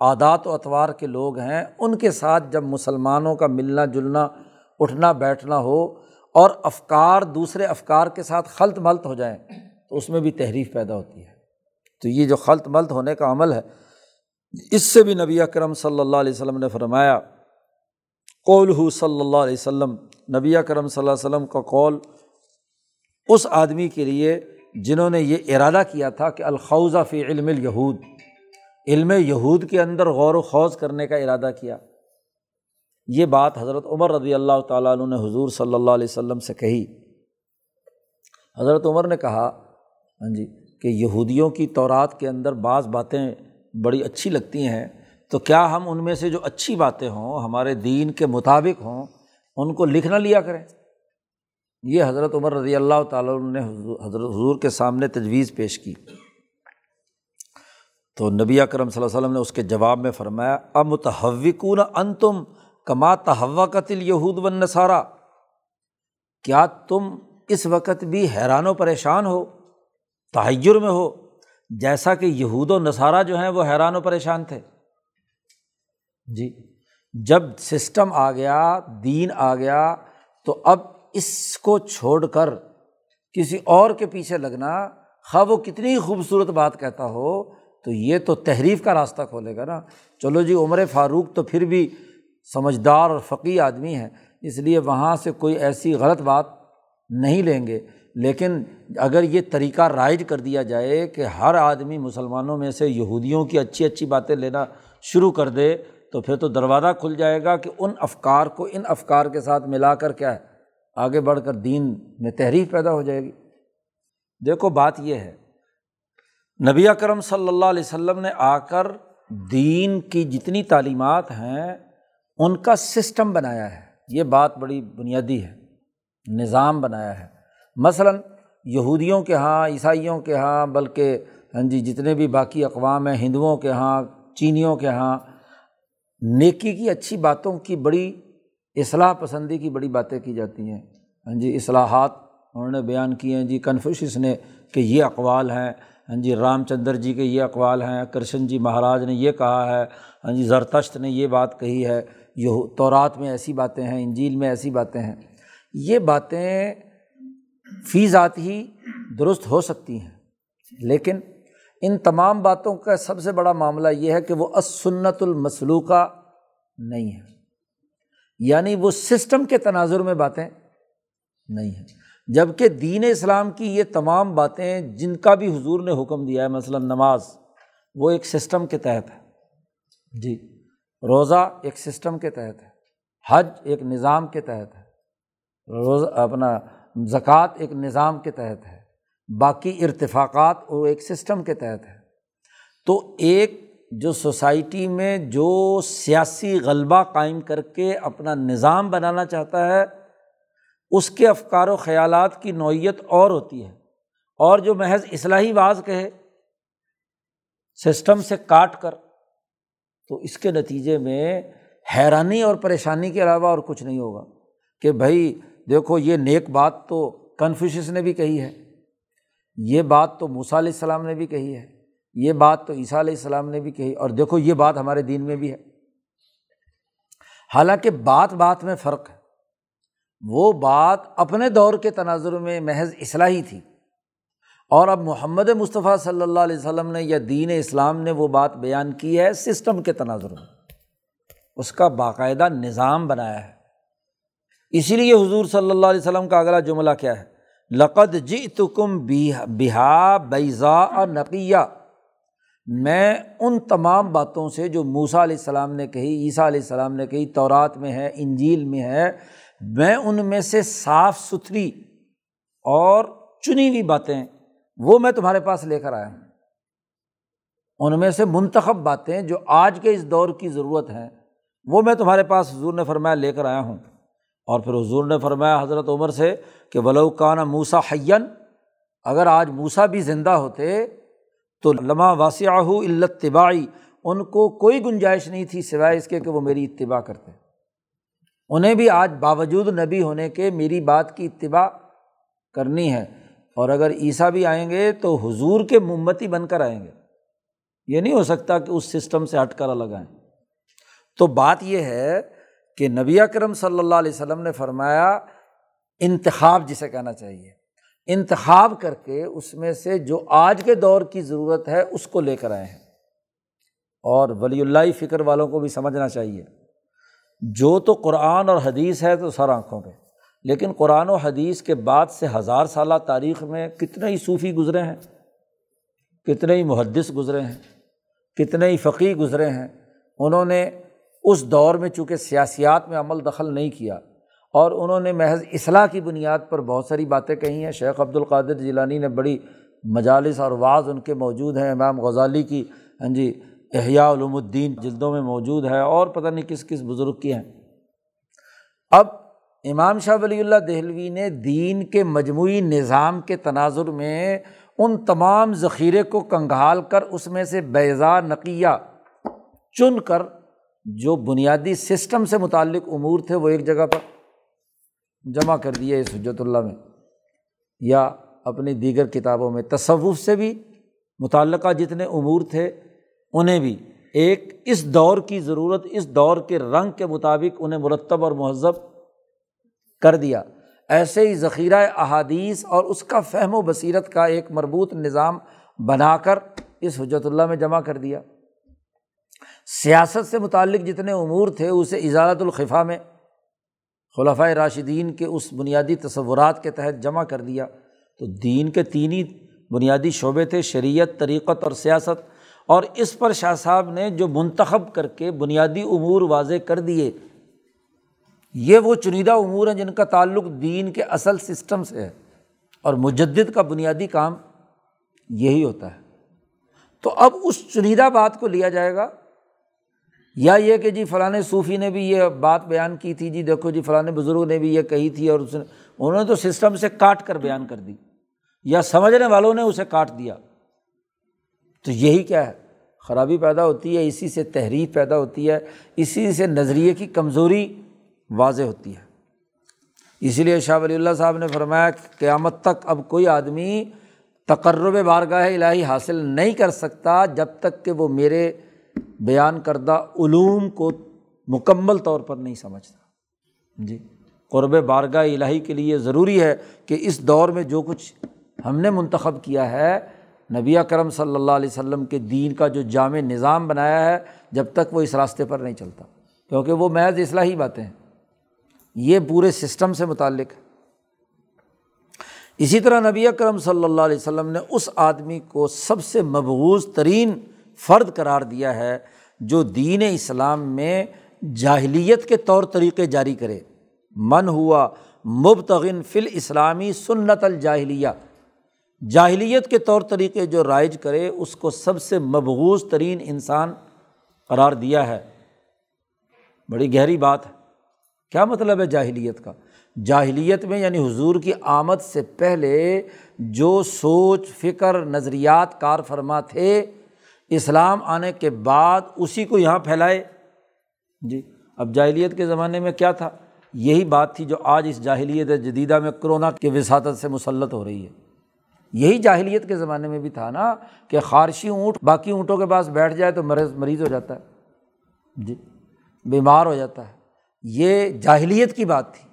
عادات و اطوار کے لوگ ہیں، ان کے ساتھ جب مسلمانوں کا ملنا جلنا، اٹھنا، بیٹھنا ہو اور افکار، دوسرے افکار کے ساتھ خلط ملت ہو جائیں، تو اس میں بھی تحریف پیدا ہوتی ہے۔ تو یہ جو خلط ملت ہونے کا عمل ہے، اس سے بھی نبی اکرم صلی اللہ علیہ وسلم نے فرمایا قول ہو صلی اللہ علیہ وسلم، نبی اکرم صلی اللہ علیہ وسلم کا قول اس آدمی کے لیے جنہوں نے یہ ارادہ کیا تھا کہ الخوضہ فی علم الہود علم یہود کے اندر غور و خوض کرنے کا ارادہ کیا۔ یہ بات حضرت عمر رضی اللہ تعالیٰ عنہ نے حضور صلی اللہ علیہ وسلم سے کہی۔ حضرت عمر نے کہا ہاں جی کہ یہودیوں کی تورات کے اندر بعض باتیں بڑی اچھی لگتی ہیں تو کیا ہم ان میں سے جو اچھی باتیں ہوں، ہمارے دین کے مطابق ہوں، ان کو لکھ نہ لیا کریں؟ یہ حضرت عمر رضی اللہ تعالیٰ نے حضرت حضور کے سامنے تجویز پیش کی۔ تو نبی اکرم صلی اللہ علیہ وسلم نے اس کے جواب میں فرمایا امتحوکون ان تم کما تحوا قتل یہود و نصارہ کیا تم اس وقت بھی حیران و پریشان ہو، تحیر میں ہو، جیسا کہ یہود و نصارہ جو ہیں وہ حیران و پریشان تھے؟ جی جب سسٹم آ گیا، دین آ گیا، تو اب اس کو چھوڑ کر کسی اور کے پیچھے لگنا، خواہ وہ کتنی خوبصورت بات کہتا ہو، تو یہ تو تحریف کا راستہ کھولے گا نا۔ چلو جی عمر فاروق تو پھر بھی سمجھدار اور فقی آدمی ہیں، اس لیے وہاں سے کوئی ایسی غلط بات نہیں لیں گے۔ لیکن اگر یہ طریقہ رائج کر دیا جائے کہ ہر آدمی مسلمانوں میں سے یہودیوں کی اچھی اچھی باتیں لینا شروع کر دے تو پھر تو دروازہ کھل جائے گا کہ ان افکار کو ان افکار کے ساتھ ملا کر کیا ہے؟ آگے بڑھ کر دین میں تحریف پیدا ہو جائے گی۔ دیکھو، بات یہ ہے، نبی اکرم صلی اللہ علیہ وسلم نے آ کر دین کی جتنی تعلیمات ہیں، ان کا سسٹم بنایا ہے۔ یہ بات بڑی بنیادی ہے، نظام بنایا ہے۔ مثلاً یہودیوں کے یہاں عیسائیوں کے یہاں بلکہ ہاں جی جتنے بھی باقی اقوام ہیں، ہندوؤں کے یہاں چینیوں کے یہاں نیکی کی اچھی باتوں کی بڑی اصلاح پسندی کی بڑی باتیں کی جاتی ہیں۔ ہاں جی اصلاحات انہوں نے بیان کیے ہیں۔ جی کنفیوشس نے کہ یہ اقوال ہیں۔ ہاں جی رام چندر جی کے یہ اقوال ہیں۔ کرشن جی مہاراج نے یہ کہا ہے۔ ہاں جی زرتشت نے یہ بات کہی ہے۔ یہ تورات میں ایسی باتیں ہیں، انجیل میں ایسی باتیں ہیں۔ یہ باتیں فی ذات ہی درست ہو سکتی ہیں، لیکن ان تمام باتوں کا سب سے بڑا معاملہ یہ ہے کہ وہ اسنت المسلوقہ نہیں ہے یعنی وہ سسٹم کے تناظر میں باتیں نہیں ہیں۔ جبکہ دین اسلام کی یہ تمام باتیں جن کا بھی حضور نے حکم دیا ہے، مثلاً نماز، وہ ایک سسٹم کے تحت ہے۔ جی روزہ ایک سسٹم کے تحت ہے۔ حج ایک نظام کے تحت ہے۔ روز، اپنا زکوٰۃ ایک نظام کے تحت ہے۔ باقی ارتفاقات وہ ایک سسٹم کے تحت ہے۔ تو ایک جو سوسائٹی میں جو سیاسی غلبہ قائم کر کے اپنا نظام بنانا چاہتا ہے، اس کے افکار و خیالات کی نوعیت اور ہوتی ہے۔ اور جو محض اصلاحی باز کہے، سسٹم سے کاٹ کر، تو اس کے نتیجے میں حیرانی اور پریشانی کے علاوہ اور کچھ نہیں ہوگا کہ بھائی دیکھو یہ نیک بات تو کنفیوشس نے بھی کہی ہے۔ یہ بات تو موسیٰ علیہ السلام نے بھی کہی ہے، یہ بات تو عیسیٰ علیہ السلام نے بھی کہی، اور دیکھو یہ بات ہمارے دین میں بھی ہے۔ حالانکہ بات بات میں فرق ہے۔ وہ بات اپنے دور کے تناظر میں محض اصلاحی تھی۔ اور اب محمد مصطفیٰ صلی اللہ علیہ وسلم نے یا دین اسلام نے وہ بات بیان کی ہے سسٹم کے تناظر میں۔ اس کا باقاعدہ نظام بنایا ہے۔ اسی لیے حضور صلی اللہ علیہ وسلم کا اگلا جملہ کیا ہے؟ لقد جی تکم بہا بیضا نقیہ۔ میں ان تمام باتوں سے جو موسا علیہ السلام نے کہی، عیسیٰ علیہ السلام نے کہی، تورات میں ہے، انجیل میں ہے، میں ان میں سے صاف ستھری اور چنی ہوئی باتیں، وہ میں تمہارے پاس لے کر آیا ہوں۔ ان میں سے منتخب باتیں جو آج کے اس دور کی ضرورت ہیں، وہ میں تمہارے پاس حضور نے فرمایا لے کر آیا ہوں۔ اور پھر حضور نے فرمایا حضرت عمر سے کہ ولوکانہ موسا حین اگر آج موسا بھی زندہ ہوتے تو لمحہ واسع التباعی ان کو کوئی گنجائش نہیں تھی سوائے اس کے کہ وہ میری اتباع کرتے۔ انہیں بھی آج باوجود نبی ہونے کے میری بات کی اتباع کرنی ہے۔ اور اگر عیسیٰ بھی آئیں گے تو حضور کے ممتی بن کر آئیں گے۔ یہ نہیں ہو سکتا کہ اس سسٹم سے ہٹ کر الگ آئیں۔ تو بات یہ ہے کہ نبی کرم صلی اللہ علیہ وسلم نے فرمایا، انتخاب جسے کہنا چاہیے۔ انتخاب کر کے اس میں سے جو آج کے دور کی ضرورت ہے، اس کو لے کر آئے ہیں۔ اور ولی اللہ فکر والوں کو بھی سمجھنا چاہیے۔ جو تو قرآن اور حدیث ہے تو سر آنکھوں پہ، لیکن قرآن و حدیث کے بعد سے ہزار سالہ تاریخ میں کتنے ہی صوفی گزرے ہیں، کتنے ہی محدث گزرے ہیں، کتنے ہی فقی گزرے ہیں۔ انہوں نے اس دور میں چونکہ سیاسیات میں عمل دخل نہیں کیا اور انہوں نے محض اصلاح کی بنیاد پر بہت ساری باتیں کہی ہیں، شیخ عبد القادر جیلانی نے بڑی مجالس اور بعض ان کے موجود ہیں، امام غزالی کی ہاں جی احیاء علوم الدین جلدوں میں موجود ہے اور پتہ نہیں کس کس بزرگ کی ہیں۔ اب امام شاہ ولی اللہ دہلوی نے دین کے مجموعی نظام کے تناظر میں ان تمام ذخیرے کو کنگھال کر اس میں سے بیضا نقیہ چن کر جو بنیادی سسٹم سے متعلق امور تھے وہ ایک جگہ پر جمع کر دیا اس حجت اللہ میں، یا اپنی دیگر کتابوں میں۔ تصوف سے بھی متعلقہ جتنے امور تھے، انہیں بھی۔ ایک، اس دور کی ضرورت، اس دور کے رنگ کے مطابق انہیں مرتب اور مہذب کر دیا۔ ایسے ہی ذخیرہ احادیث اور اس کا فہم و بصیرت کا ایک مربوط نظام بنا کر اس حجرت اللہ میں جمع کر دیا۔ سیاست سے متعلق جتنے امور تھے، اسے اجازت الخفا میں خلفۂ راشدین کے اس بنیادی تصورات کے تحت جمع کر دیا۔ تو دین کے تین ہی بنیادی شعبے تھے، شریعت، طریقت اور سیاست۔ اور اس پر شاہ صاحب نے جو منتخب کر کے بنیادی امور واضح کر دیے، یہ وہ چنیدہ امور ہیں جن کا تعلق دین کے اصل سسٹم سے ہے۔ اور مجد کا بنیادی کام یہی ہوتا ہے۔ تو اب اس چنیدہ بات کو لیا جائے گا یا یہ کہ جی فلاں صوفی نے بھی یہ بات بیان کی تھی جی دیکھو جی فلاں بزرگ نے بھی یہ کہی تھی اور اس نے، انہوں نے تو سسٹم سے کاٹ کر بیان کر دی، یا سمجھنے والوں نے اسے کاٹ دیا۔ تو یہی کیا ہے؟ خرابی پیدا ہوتی ہے، اسی سے تحریر پیدا ہوتی ہے، اسی سے نظریے کی کمزوری واضح ہوتی ہے۔ اسی لیے شاہ ولی اللہ صاحب نے فرمایا کہ قیامت تک اب کوئی آدمی تقرب بارگاہ الہی حاصل نہیں کر سکتا جب تک کہ وہ میرے بیان کردہ علوم کو مکمل طور پر نہیں سمجھتا۔ جی قرب بارگاہ الہی کے لیے ضروری ہے کہ اس دور میں جو کچھ ہم نے منتخب کیا ہے، نبی کرم صلی اللہ علیہ وسلم کے دین کا جو جامع نظام بنایا ہے، جب تک وہ اس راستے پر نہیں چلتا۔ کیونکہ وہ محض اصلاحی باتیں ہیں۔ یہ پورے سسٹم سے متعلق ہے۔ اسی طرح نبی اکرم صلی اللہ علیہ وسلم نے اس آدمی کو سب سے مبغوض ترین فرد قرار دیا ہے جو دین اسلام میں جاہلیت کے طور طریقے جاری کرے۔ من ہوا مبتغن فل اسلامی سنت الجاہلیہ۔ جاہلیت کے طور طریقے جو رائج کرے، اس کو سب سے مبغوض ترین انسان قرار دیا ہے۔ بڑی گہری بات ہے۔ کیا مطلب ہے جاہلیت کا؟ جاہلیت میں یعنی حضور کی آمد سے پہلے جو سوچ، فکر، نظریات کار فرما تھے اسلام آنے کے بعد اسی کو یہاں پھیلائے۔ جی اب جاہلیت کے زمانے میں کیا تھا؟ یہی بات تھی جو آج اس جاہلیت جدیدہ میں کرونا کے وساطت سے مسلط ہو رہی ہے۔ یہی جاہلیت کے زمانے میں بھی تھا نا کہ خارشی اونٹ باقی اونٹوں کے پاس بیٹھ جائے تو مرض، مریض ہو جاتا ہے۔ جی بیمار ہو جاتا ہے۔ یہ جاہلیت کی بات تھی۔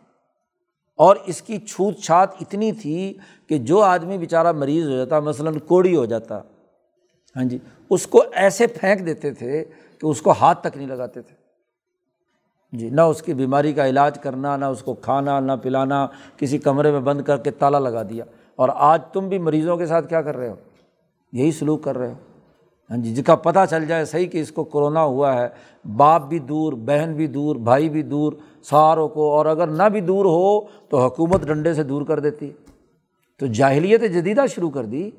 اور اس کی چھوت چھات اتنی تھی کہ جو آدمی بیچارہ مریض ہو جاتا، مثلاً کوڑی ہو جاتا ہاں جی اس کو ایسے پھینک دیتے تھے کہ اس کو ہاتھ تک نہیں لگاتے تھے۔ جی نہ اس کی بیماری کا علاج کرنا، نہ اس کو کھانا، نہ پلانا، کسی کمرے میں بند کر کے تالا لگا دیا۔ اور آج تم بھی مریضوں کے ساتھ کیا کر رہے ہو؟ یہی سلوک کر رہے ہو۔ ہاں جی جس کا پتہ چل جائے صحیح کہ اس کو کرونا ہوا ہے، باپ بھی دور، بہن بھی دور، بھائی بھی دور، ساروں کو، اور اگر نہ بھی دور ہو تو حکومت ڈنڈے سے دور کر دیتی۔ تو جاہلیت جدیدہ شروع کر دی۔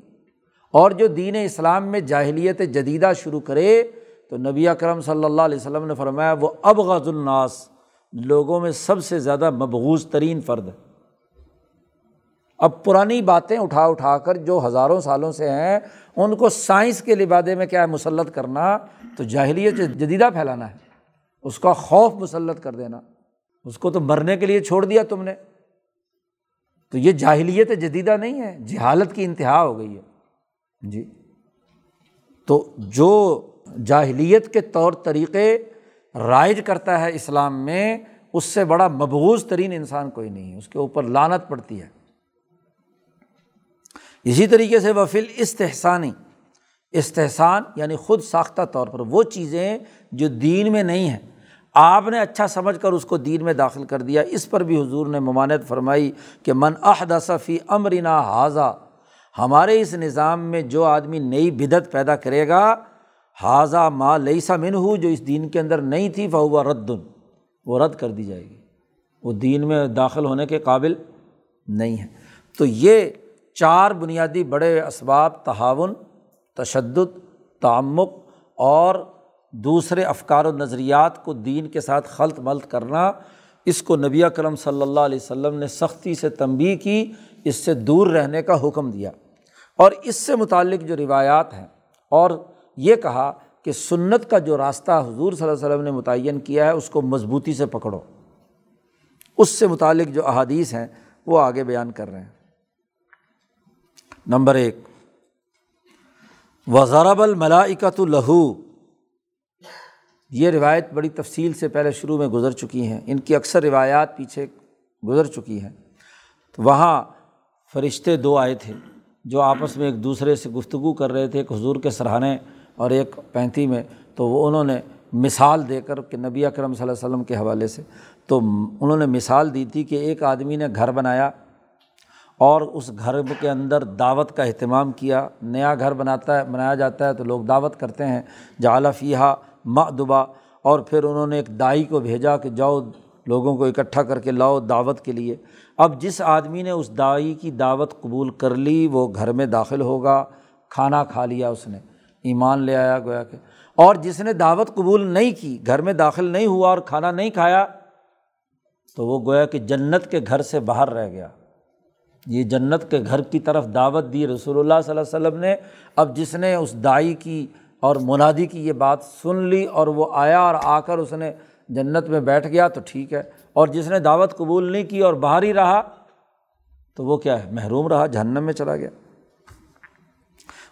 اور جو دین اسلام میں جاہلیت جدیدہ شروع کرے، تو نبی اکرم صلی اللہ علیہ وسلم نے فرمایا، وہ اب الناس، لوگوں میں سب سے زیادہ مبغوض ترین فرد ہے۔ اب پرانی باتیں اٹھا اٹھا کر جو ہزاروں سالوں سے ہیں، ان کو سائنس کے لبادے میں کیا ہے، مسلط کرنا، تو جاہلیت جدیدہ پھیلانا ہے۔ اس کا خوف مسلط کر دینا۔ اس کو تو مرنے کے لیے چھوڑ دیا تم نے۔ تو یہ جاہلیت جدیدہ نہیں ہے، جہالت کی انتہا ہو گئی ہے۔ جی۔ تو جو جاہلیت کے طور طریقے رائج کرتا ہے اسلام میں، اس سے بڑا مبغوض ترین انسان کوئی نہیں ہے، اس کے اوپر لانت پڑتی ہے۔ اسی طریقے سے وفیل استحسانی، استحسان یعنی خود ساختہ طور پر وہ چیزیں جو دین میں نہیں ہیں۔ آپ نے اچھا سمجھ کر اس کو دین میں داخل کر دیا۔ اس پر بھی حضور نے ممانعت فرمائی کہ من احدثفی امرنا حاضہ ہمارے اس نظام میں جو آدمی نئی بدت پیدا کرے گا حاضہ ماں لئیسا من ہو جو اس دین کے اندر نہیں تھی، فہو ردن، وہ رد کر دی جائے گی۔ وہ دین میں داخل ہونے کے قابل نہیں ہے۔ تو یہ چار بنیادی بڑے اسباب تعاون تشدد، تعمق اور دوسرے افکار و نظریات کو دین کے ساتھ خلط ملط کرنا، اس کو نبی کرم صلی اللہ علیہ وسلم نے سختی سے تنبی کی۔ اس سے دور رہنے کا حکم دیا اور اس سے متعلق جو روایات ہیں اور یہ کہا کہ سنت کا جو راستہ حضور صلی اللہ علیہ وسلم نے متعین کیا ہے، اس کو مضبوطی سے پکڑو۔ اس سے متعلق جو احادیث ہیں، وہ آگے بیان کر رہے ہیں۔ نمبر ایک وزارب الملاکت الہو یہ روایت بڑی تفصیل سے پہلے شروع میں گزر چکی ہیں۔ ان کی اکثر روایات پیچھے گزر چکی ہیں۔ تو وہاں فرشتے دو آئے تھے جو آپس میں ایک دوسرے سے گفتگو کر رہے تھے، ایک حضور کے سرحانے اور ایک پینتی میں۔ تو وہ انہوں نے مثال دے کر کہ نبی اکرم صلی اللہ علیہ وسلم کے حوالے سے، تو انہوں نے مثال دی تھی کہ ایک آدمی نے گھر بنایا اور اس گھر کے اندر دعوت کا اہتمام کیا۔ نیا گھر بناتا ہے، بنایا جاتا ہے تو لوگ دعوت کرتے ہیں۔ جعلی فیحہ دبا اور پھر انہوں نے ایک دائی کو بھیجا کہ جاؤ لوگوں کو اکٹھا کر کے لاؤ دعوت کے لیے۔ اب جس آدمی نے اس دائی کی دعوت قبول کر لی، وہ گھر میں داخل ہوگا، کھانا کھا لیا اس نے، ایمان لے آیا گویا کہ۔ اور جس نے دعوت قبول نہیں کی، گھر میں داخل نہیں ہوا اور کھانا نہیں کھایا، تو وہ گویا کہ جنت کے گھر سے باہر رہ گیا۔ یہ جنت کے گھر کی طرف دعوت دی رسول اللہ صلی اللہ علیہ وسلم نے۔ اب جس نے اس دائی کی اور منادی کی یہ بات سن لی اور وہ آیا اور آ کر اس نے جنت میں بیٹھ گیا تو ٹھیک ہے۔ اور جس نے دعوت قبول نہیں کی اور باہر ہی رہا تو وہ کیا ہے؟ محروم رہا، جہنم میں چلا گیا۔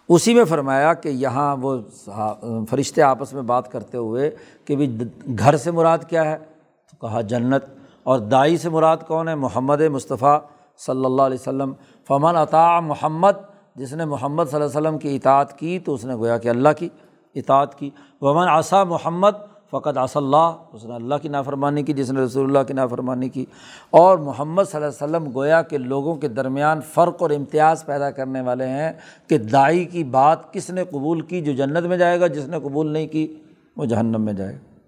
اسی میں فرمایا کہ یہاں وہ فرشتے آپس میں بات کرتے ہوئے کہ بھائی گھر سے مراد کیا ہے؟ تو کہا، جنت۔ اور دائی سے مراد کون ہے؟ محمد مصطفیٰ صلی اللہ علیہ وسلم۔ فمن عطا محمد، جس نے محمد صلی اللہ علیہ وسلم کی اطاعت کی تو اس نے گویا کہ اللہ کی اطاعت کی۔ ومن آسا محمد فقط اص اللہ، اس نے اللہ کی نافرمانی کی، جس نے رسول اللہ کی نافرمانی کی۔ اور محمد صلی اللہ علیہ وسلم گویا کہ لوگوں کے درمیان فرق اور امتیاز پیدا کرنے والے ہیں کہ دائی کی بات کس نے قبول کی جو جنت میں جائے گا، جس نے قبول نہیں کی وہ جہنم میں جائے گا۔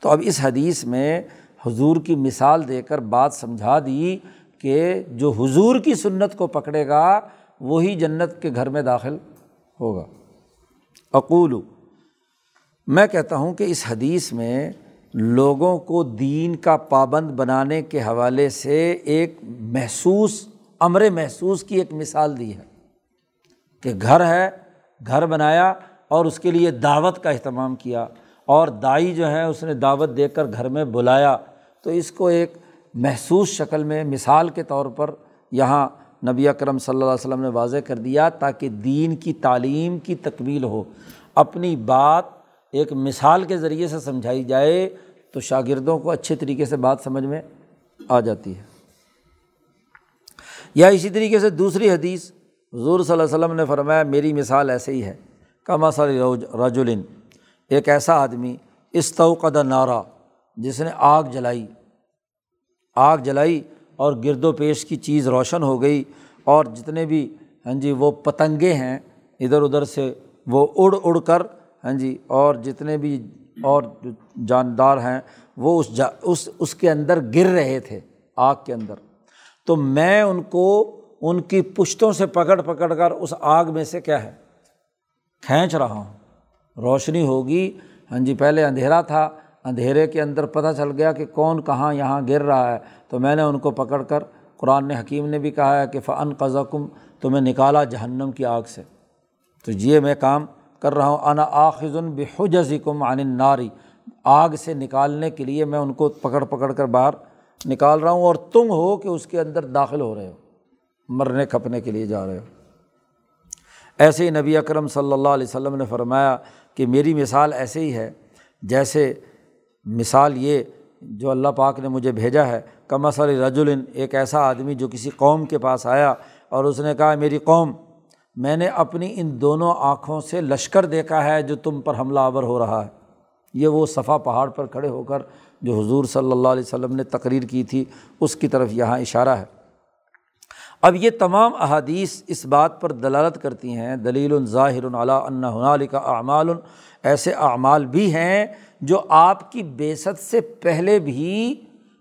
تو اب اس حدیث میں حضور کی مثال دے کر بات سمجھا دی کہ جو حضور کی سنت کو پکڑے گا، وہی جنت کے گھر میں داخل ہوگا۔ اقول میں کہتا ہوں کہ اس حدیث میں لوگوں کو دین کا پابند بنانے کے حوالے سے ایک محسوس، امر محسوس کی ایک مثال دی ہے کہ گھر ہے، گھر بنایا اور اس کے لیے دعوت کا اہتمام کیا اور دائی جو ہے اس نے دعوت دے کر گھر میں بلایا۔ تو اس کو ایک محسوس شکل میں مثال کے طور پر یہاں نبی اکرم صلی اللہ علیہ وسلم نے واضح کر دیا تاکہ دین کی تعلیم کی تکمیل ہو۔ اپنی بات ایک مثال کے ذریعے سے سمجھائی جائے تو شاگردوں کو اچھے طریقے سے بات سمجھ میں آ جاتی ہے۔ یا اسی طریقے سے دوسری حدیث، حضور صلی اللہ علیہ وسلم نے فرمایا، میری مثال ایسے ہی ہے۔ کما صلی رجولن ایک ایسا آدمی، استوقد نعرہ جس نے آگ جلائی۔ آگ جلائی اور گرد و پیش کی چیز روشن ہو گئی اور جتنے بھی ہاں جی وہ پتنگے ہیں، ادھر ادھر سے وہ اڑ اڑ کر ہاں جی اور جتنے بھی اور جاندار ہیں، وہ اس جا، اس اس کے اندر گر رہے تھے، آگ کے اندر۔ تو میں ان کو، ان کی پشتوں سے پکڑ پکڑ کر اس آگ میں سے کیا ہے، کھینچ رہا ہوں۔ روشنی ہوگی۔ ہاں جی پہلے اندھیرا تھا، اندھیرے کے اندر پتہ چل گیا کہ کون کہاں یہاں گر رہا ہے۔ تو میں نے ان کو پکڑ کر، قرآن حکیم نے بھی کہا ہے کہ فن قزا کم تو میں نکالا جہنم کی آگ سے۔ تو یہ میں کام کر رہا ہوں، انا آخذن بحجز کم عن ناری آگ سے نکالنے کے لیے میں ان کو پکڑ پکڑ کر باہر نکال رہا ہوں اور تم ہو کہ اس کے اندر داخل ہو رہے ہو، مرنے کھپنے کے لیے جا رہے ہو۔ ایسے ہی نبی اکرم صلی اللہ علیہ وسلم نے فرمایا کہ میری مثال ایسے ہی ہے، جیسے مثال یہ جو اللہ پاک نے مجھے بھیجا ہے کم اثر رجولن ایک ایسا آدمی جو کسی قوم کے پاس آیا اور اس نے کہا، میری قوم میں نے اپنی ان دونوں آنکھوں سے لشکر دیکھا ہے جو تم پر حملہ آور ہو رہا ہے۔ یہ وہ صفا پہاڑ پر کھڑے ہو کر جو حضور صلی اللہ علیہ وسلم نے تقریر کی تھی، اس کی طرف یہاں اشارہ ہے۔ اب یہ تمام احادیث اس بات پر دلالت کرتی ہیں، دلیل ظاہر علیٰ ہنال کا اعمال، ایسے اعمال بھی ہیں جو آپ کی بیست سے پہلے بھی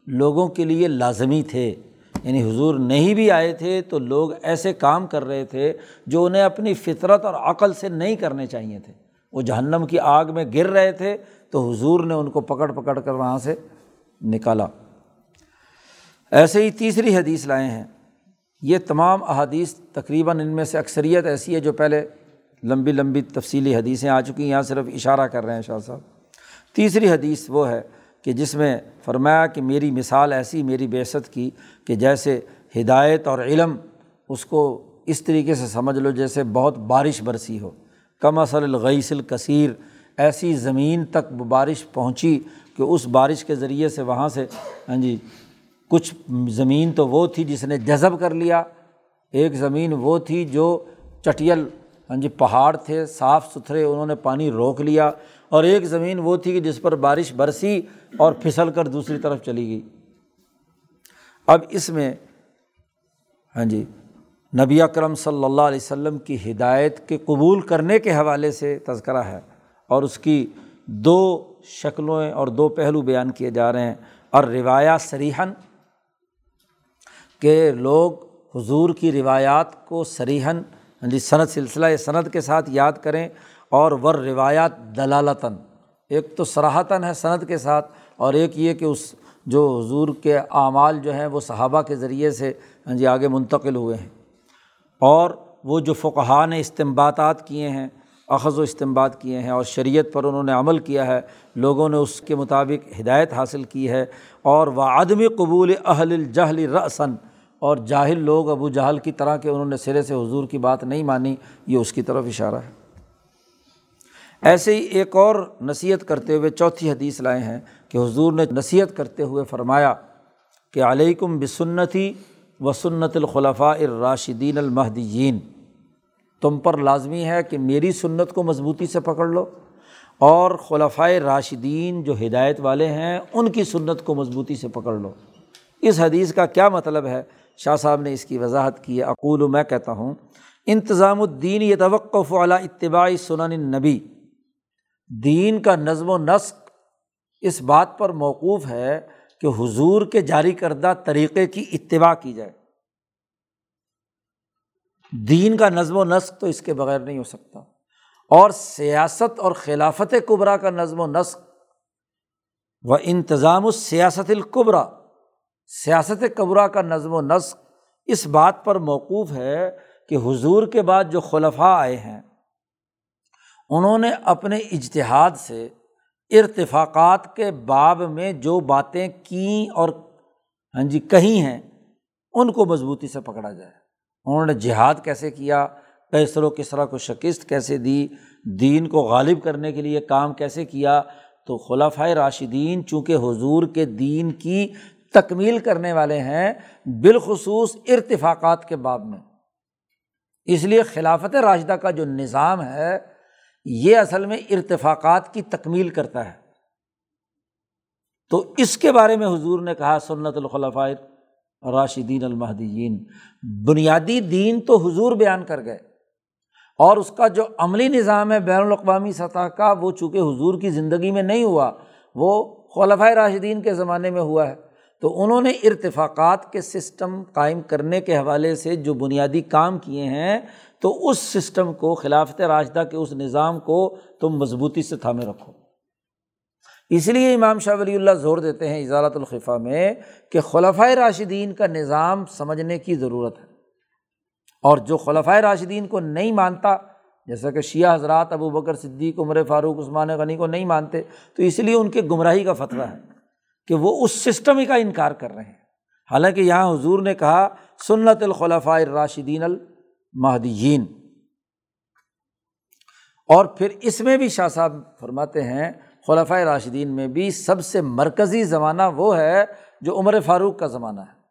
لوگوں کے لیے لازمی تھے۔ یعنی حضور نہیں بھی آئے تھے تو لوگ ایسے کام کر رہے تھے جو انہیں اپنی فطرت اور عقل سے نہیں کرنے چاہیے تھے۔ وہ جہنم کی آگ میں گر رہے تھے تو حضور نے ان کو پکڑ پکڑ کر وہاں سے نکالا۔ ایسے ہی تیسری حدیث لائے ہیں۔ یہ تمام احادیث تقریباً ان میں سے اکثریت ایسی ہے جو پہلے لمبی لمبی تفصیلی حدیثیں آ چکی ہیں، یہاں صرف اشارہ کر رہے ہیں شاہ صاحب۔ تیسری حدیث وہ ہے کہ جس میں فرمایا کہ میری مثال ایسی میری بیست کی کہ جیسے ہدایت اور علم اس کو اس طریقے سے سمجھ لو جیسے بہت بارش برسی ہو۔ کم اصل الغیس الکثیر، ایسی زمین تک بارش پہنچی کہ اس بارش کے ذریعے سے وہاں سے ہاں جی کچھ زمین تو وہ تھی جس نے جذب کر لیا۔ ایک زمین وہ تھی جو چٹیل ہاں جی پہاڑ تھے، صاف ستھرے، انہوں نے پانی روک لیا۔ اور ایک زمین وہ تھی کہ جس پر بارش برسی اور پھسل کر دوسری طرف چلی گئی۔ اب اس میں ہاں جی نبی اکرم صلی اللہ علیہ وسلم کی ہدایت کے قبول کرنے کے حوالے سے تذکرہ ہے اور اس کی دو شکلوں اور دو پہلو بیان کیے جا رہے ہیں۔ اور روایات سریحن کہ لوگ حضور کی روایات کو سریحن ہاں جی صنعت سلسلہ صنعت کے ساتھ یاد کریں اور ور روایات دلالتاً، ایک تو سراہتاً ہے صنعت کے ساتھ اور ایک یہ کہ اس جو حضور کے اعمال جو ہیں وہ صحابہ کے ذریعے سے ہاں جی آگے منتقل ہوئے ہیں۔ اور وہ جو فقہ نے استمباتات کیے ہیں، اخذ و استعمال کیے ہیں اور شریعت پر انہوں نے عمل کیا ہے، لوگوں نے اس کے مطابق ہدایت حاصل کی ہے۔ اور وہ عدم قبول اہل الجہل رسن اور جاہل لوگ ابو جہل کی طرح کے انہوں نے سرے سے حضور کی بات نہیں مانی، یہ اس کی طرف اشارہ ہے۔ ایسے ہی ایک اور نصیحت کرتے ہوئے چوتھی حدیث لائے ہیں۔ کہ حضور نے نصیحت کرتے ہوئے فرمایا کہ علیکم بسنتی و سنت الخلفاء الراشدین المحدین تم پر لازمی ہے کہ میری سنت کو مضبوطی سے پکڑ لو اور خلفۂ راشدین جو ہدایت والے ہیں، ان کی سنت کو مضبوطی سے پکڑ لو۔ اس حدیث کا کیا مطلب ہے؟ شاہ صاحب نے اس کی وضاحت کی ہے۔ اقول و میں کہتا ہوں، انتظام الدین یہ توقف علیٰ اتباعی سنن نبی دین کا نظم و نسق اس بات پر موقوف ہے کہ حضور کے جاری کردہ طریقے کی اتباع کی جائے۔ دین کا نظم و نسق تو اس کے بغیر نہیں ہو سکتا۔ اور سیاست اور خلافت قبرا کا نظم و نسق۔ و انتظام السیاست القبرا سیاست قبرا کا نظم و نسق اس بات پر موقوف ہے کہ حضور کے بعد جو خلفاء آئے ہیں، انہوں نے اپنے اجتہاد سے ارتفاقات کے باب میں جو باتیں کیں اور ہاں جی کہیں ہیں، ان کو مضبوطی سے پکڑا جائے۔ انہوں نے جہاد کیسے کیا کیسر و کسرا کو شکست کیسے دی، دین کو غالب کرنے کے لیے کام کیسے کیا، تو خلافۂ راشدین چونکہ حضور کے دین کی تکمیل کرنے والے ہیں، بالخصوص ارتفاقات کے باب میں۔ اس لیے خلافت راشدہ کا جو نظام ہے یہ اصل میں ارتفاقات کی تکمیل کرتا ہے۔ تو اس کے بارے میں حضور نے کہا، سنت الخلفۂ راشدین المحدین بنیادی دین تو حضور بیان کر گئے۔ اور اس کا جو عملی نظام ہے بین الاقوامی سطح کا، وہ چونکہ حضور کی زندگی میں نہیں ہوا، وہ خلفۂ راشدین کے زمانے میں ہوا ہے۔ تو انہوں نے ارتفاقات کے سسٹم قائم کرنے کے حوالے سے جو بنیادی کام کیے ہیں تو اس سسٹم کو، خلافت راشدہ کے اس نظام کو تم مضبوطی سے تھامے رکھو۔ اس لیے امام شاہ ولی اللہ زور دیتے ہیں اضالت الخفا میں کہ خلفۂ راشدین کا نظام سمجھنے کی ضرورت ہے۔ اور جو خلفۂ راشدین کو نہیں مانتا، جیسا کہ شیعہ حضرات ابو بکر صدیق، عمر فاروق، عثمان غنی کو نہیں مانتے، تو اس لیے ان کے گمراہی کا فتویٰ ہے کہ وہ اس سسٹم ہی کا انکار کر رہے ہیں۔ حالانکہ یہاں حضور نے کہا، سنت الخلفۂ راشدین المحدین اور پھر اس میں بھی شاہ صاحب فرماتے ہیں خلفۂ راشدین میں بھی سب سے مرکزی زمانہ وہ ہے جو عمر فاروق کا زمانہ ہے۔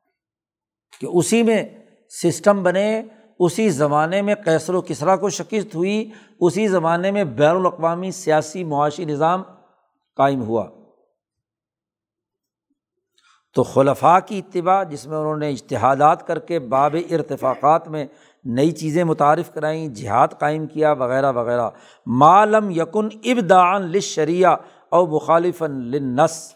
کہ اسی میں سسٹم بنے، اسی زمانے میں کیسر و کسرا کو شکست ہوئی، اسی زمانے میں بین الاقوامی سیاسی معاشی نظام قائم ہوا۔ تو خلفاء کی اتباع، جس میں انہوں نے اشتہادات کر کے باب ارتفاقات میں نئی چیزیں متعارف کرائیں، جہاد قائم کیا، وغیرہ وغیرہ۔ معلم یقن ابدان لشریعہ او مخالف لنس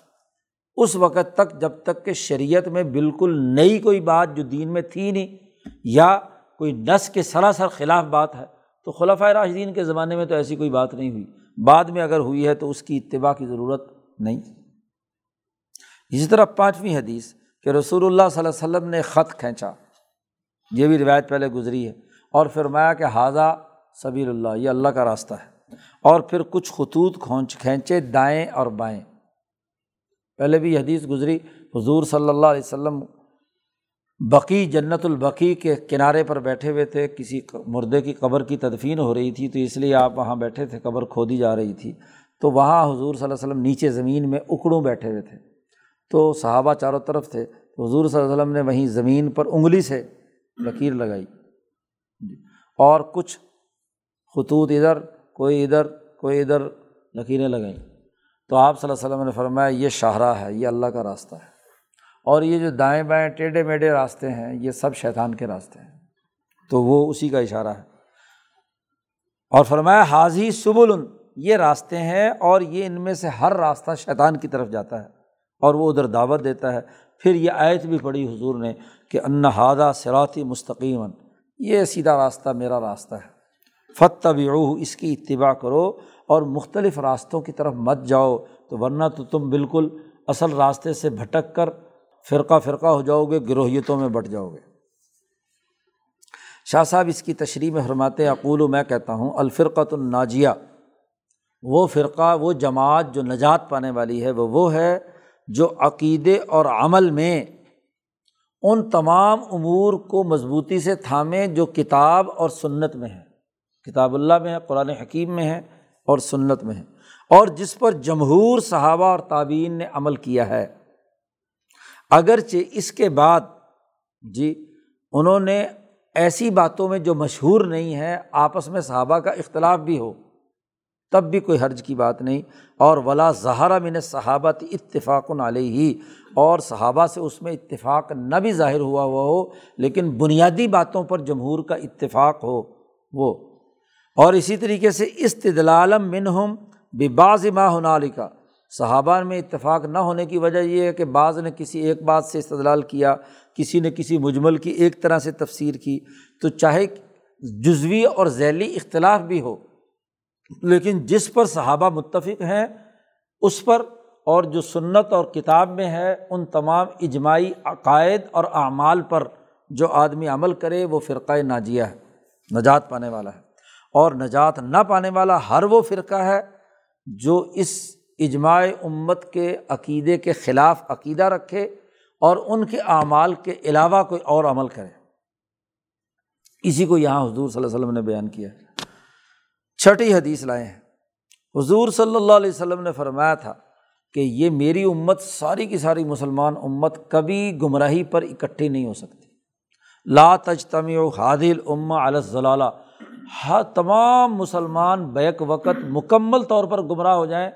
اس وقت تک جب تک کہ شریعت میں بالکل نئی کوئی بات جو دین میں تھی نہیں یا کوئی نس کے سراسر خلاف بات ہے، تو خلفۂ راشدین کے زمانے میں تو ایسی کوئی بات نہیں ہوئی۔ بعد میں اگر ہوئی ہے تو اس کی اتباع کی ضرورت نہیں۔ اسی طرح پانچویں حدیث کہ رسول اللہ صلی اللہ علیہ وسلم نے خط کھینچا۔ یہ بھی روایت پہلے گزری ہے۔ اور فرمایا کہ حاضہ سبیر اللہ، یہ اللہ کا راستہ ہے۔ اور پھر کچھ خطوط کھونچ، کھینچے دائیں اور بائیں۔ پہلے بھی حدیث گزری، حضور صلی اللہ علیہ وسلم بقی، جنت البقی کے کنارے پر بیٹھے ہوئے تھے۔ کسی مردے کی قبر کی تدفین ہو رہی تھی، تو اس لیے آپ وہاں بیٹھے تھے، قبر کھودی جا رہی تھی۔ تو وہاں حضور صلی اللہ علیہ وسلم نیچے زمین میں اکڑوں بیٹھے ہوئے تھے۔ تو صحابہ چاروں طرف تھے۔ حضور صلی اللہ علیہ وسلم نے وہیں زمین پر انگلی سے لکیر لگائی۔ جی۔ اور کچھ خطوط ادھر، کوئی ادھر کوئی ادھر لکیریں لگائیں تو آپ صلی اللہ علیہ وسلم نے فرمایا، یہ شاہراہ ہے، یہ اللہ کا راستہ ہے۔ اور یہ جو دائیں بائیں ٹیڑھے میڈے راستے ہیں، یہ سب شیطان کے راستے ہیں۔ تو وہ اسی کا اشارہ ہے۔ اور فرمایا، حاضی سبل، یہ راستے ہیں اور یہ ان میں سے ہر راستہ شیطان کی طرف جاتا ہے اور وہ ادھر دعوت دیتا ہے۔ پھر یہ آیت بھی پڑھی حضور نے کہ ان ہادہ سراتی مستقیم یہ سیدھا راستہ میرا راستہ ہے۔ فتح اس کی اتباع کرو اور مختلف راستوں کی طرف مت جاؤ، تو ورنہ تو تم بالکل اصل راستے سے بھٹک کر فرقہ فرقہ ہو جاؤ گے، گروہیتوں میں بٹ جاؤ گے۔ شاہ صاحب اس کی تشریح میں حرمات اقول، میں کہتا ہوں، الفرقۃ الناجیہ، وہ فرقہ، وہ جماعت جو نجات پانے والی ہے، وہ وہ ہے جو عقیدے اور عمل میں ان تمام امور کو مضبوطی سے تھامے جو کتاب اور سنت میں ہے کتاب اللہ میں ہے، قرآن حکیم میں ہے اور سنت میں ہے۔ اور جس پر جمہور صحابہ اور تعبین نے عمل کیا ہے۔ اگرچہ اس کے بعد جی انہوں نے ایسی باتوں میں جو مشہور نہیں ہے آپس میں صحابہ کا اختلاف بھی ہو۔ تب بھی کوئی حرج کی بات نہیں۔ اور ولا زہرا من صحابت اتفاق علیہ ہی اور صحابہ سے اس میں اتفاق نہ بھی ظاہر ہوا ہوا ہو، لیکن بنیادی باتوں پر جمہور کا اتفاق ہو وہ۔ اور اسی طریقے سے استدلالم منہم بباز ما ہنال کا صحابہ میں اتفاق نہ ہونے کی وجہ یہ ہے کہ بعض نے کسی ایک بات سے استدلال کیا، کسی نے کسی مجمل کی ایک طرح سے تفسیر کی۔ تو چاہے جزوی اور ذیلی اختلاف بھی ہو لیکن جس پر صحابہ متفق ہیں، اس پر اور جو سنت اور کتاب میں ہے، ان تمام اجماعی عقائد اور اعمال پر جو آدمی عمل کرے، وہ فرقۂ ناجیہ ہے، نجات پانے والا ہے۔ اور نجات نہ پانے والا ہر وہ فرقہ ہے جو اس اجماع امت کے عقیدے کے خلاف عقیدہ رکھے اور ان کے اعمال کے علاوہ کوئی اور عمل کرے۔ اسی کو یہاں حضور صلی اللہ علیہ وسلم نے بیان کیا چھٹی حدیث لائے ہیں۔ حضور صلی اللہ علیہ وسلم نے فرمایا تھا کہ یہ میری امت ساری کی ساری مسلمان امت کبھی گمراہی پر اکٹھی نہیں ہو سکتی۔ لا تجتمی و حادل اما الضلالہ ہر تمام مسلمان بیک وقت مکمل طور پر گمراہ ہو جائیں۔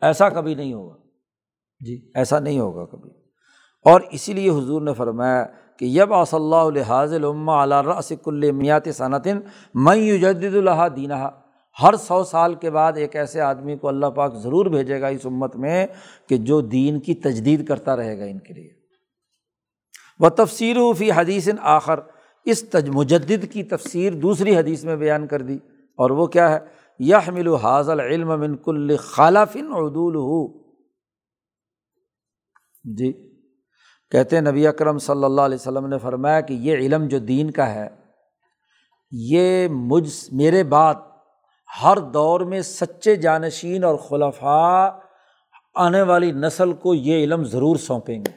ایسا کبھی نہیں ہوگا۔ جی ایسا نہیں ہوگا کبھی۔ اور اسی لیے حضور نے فرمایا کہ یب صلی اللہ الحاظ الما علیہ رسک المیات صنعتن میں جدید اللہ دینہ ہر سو سال کے بعد ایک ایسے آدمی کو اللہ پاک ضرور بھیجے گا اس امت میں کہ جو دین کی تجدید کرتا رہے گا ان کے لیے۔ وہ تفسیر فی حدیث آخر۔ اس تج، مجدد کی تفسیر دوسری حدیث میں بیان کر دی۔ اور وہ کیا ہے؟ یہ مل حاضل علم من کل خالافن عدول ہو جی۔ کہتے ہیں نبی اکرم صلی اللہ علیہ وسلم نے فرمایا کہ یہ علم جو دین کا ہے، یہ مجھ میرے بعد ہر دور میں سچے جانشین اور خلفاء آنے والی نسل کو یہ علم ضرور سونپیں گے۔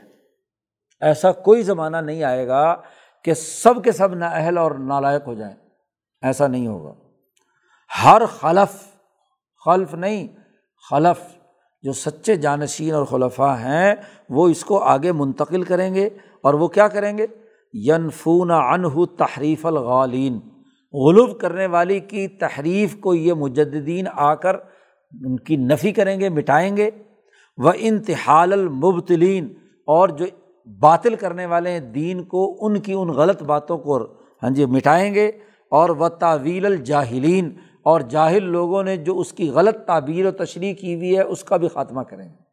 ایسا کوئی زمانہ نہیں آئے گا کہ سب کے سب نااہل اور نالائق ہو جائیں۔ ایسا نہیں ہوگا۔ ہر خلف خلف نہیں، خلف جو سچے جانشین اور خلفاء ہیں، وہ اس کو آگے منتقل کریں گے اور وہ کیا کریں گے؟ ینفون انہ تحریف الغالین۔ غلوف کرنے والی کی تحریف کو یہ مجدین آ کر ان کی نفی کریں گے، مٹائیں گے۔ وہ انتحال المبتلین اور جو باطل کرنے والے ہیں، دین کو، ان کی ان غلط باتوں کو ہاں جی مٹائیں گے۔ اور وہ تعویل الجاہلین۔ اور جاہل لوگوں نے جو اس کی غلط تعبیر و تشریح کی ہوئی ہے، اس کا بھی خاتمہ کریں گے۔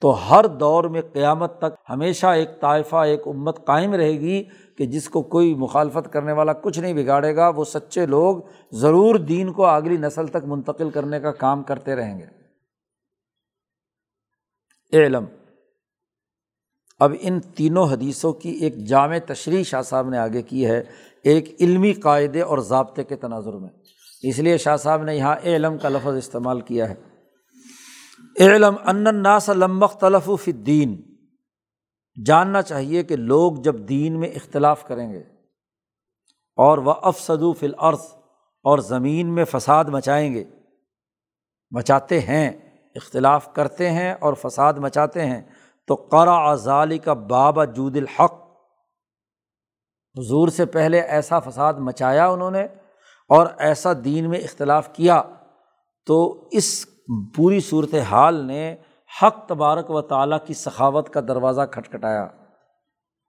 تو ہر دور میں قیامت تک ہمیشہ ایک طائفہ، ایک امت قائم رہے گی کہ جس کو کوئی مخالفت کرنے والا کچھ نہیں بگاڑے گا، وہ سچے لوگ ضرور دین کو اگلی نسل تک منتقل کرنے کا کام کرتے رہیں گے۔ علم اب ان تینوں حدیثوں کی ایک جامع تشریح شاہ صاحب نے آگے کی ہے ایک علمی قاعدے اور ضابطے کے تناظر میں۔ اس لیے شاہ صاحب نے یہاں علم کا لفظ استعمال کیا ہے۔ علم اناس لمبخ تلف الدین۔ جاننا چاہیے کہ لوگ جب دین میں اختلاف کریں گے اور وہ افسدو فی الارض اور زمین میں فساد مچائیں گے۔ مچاتے ہیں، اختلاف کرتے ہیں اور فساد مچاتے ہیں۔ تو قرا ظالی کا بابا جود الحق۔ حضور سے پہلے ایسا فساد مچایا انہوں نے اور ایسا دین میں اختلاف کیا، تو اس پوری صورت حال نے حق تبارک و تعالیٰ کی سخاوت کا دروازہ کھٹکھٹایا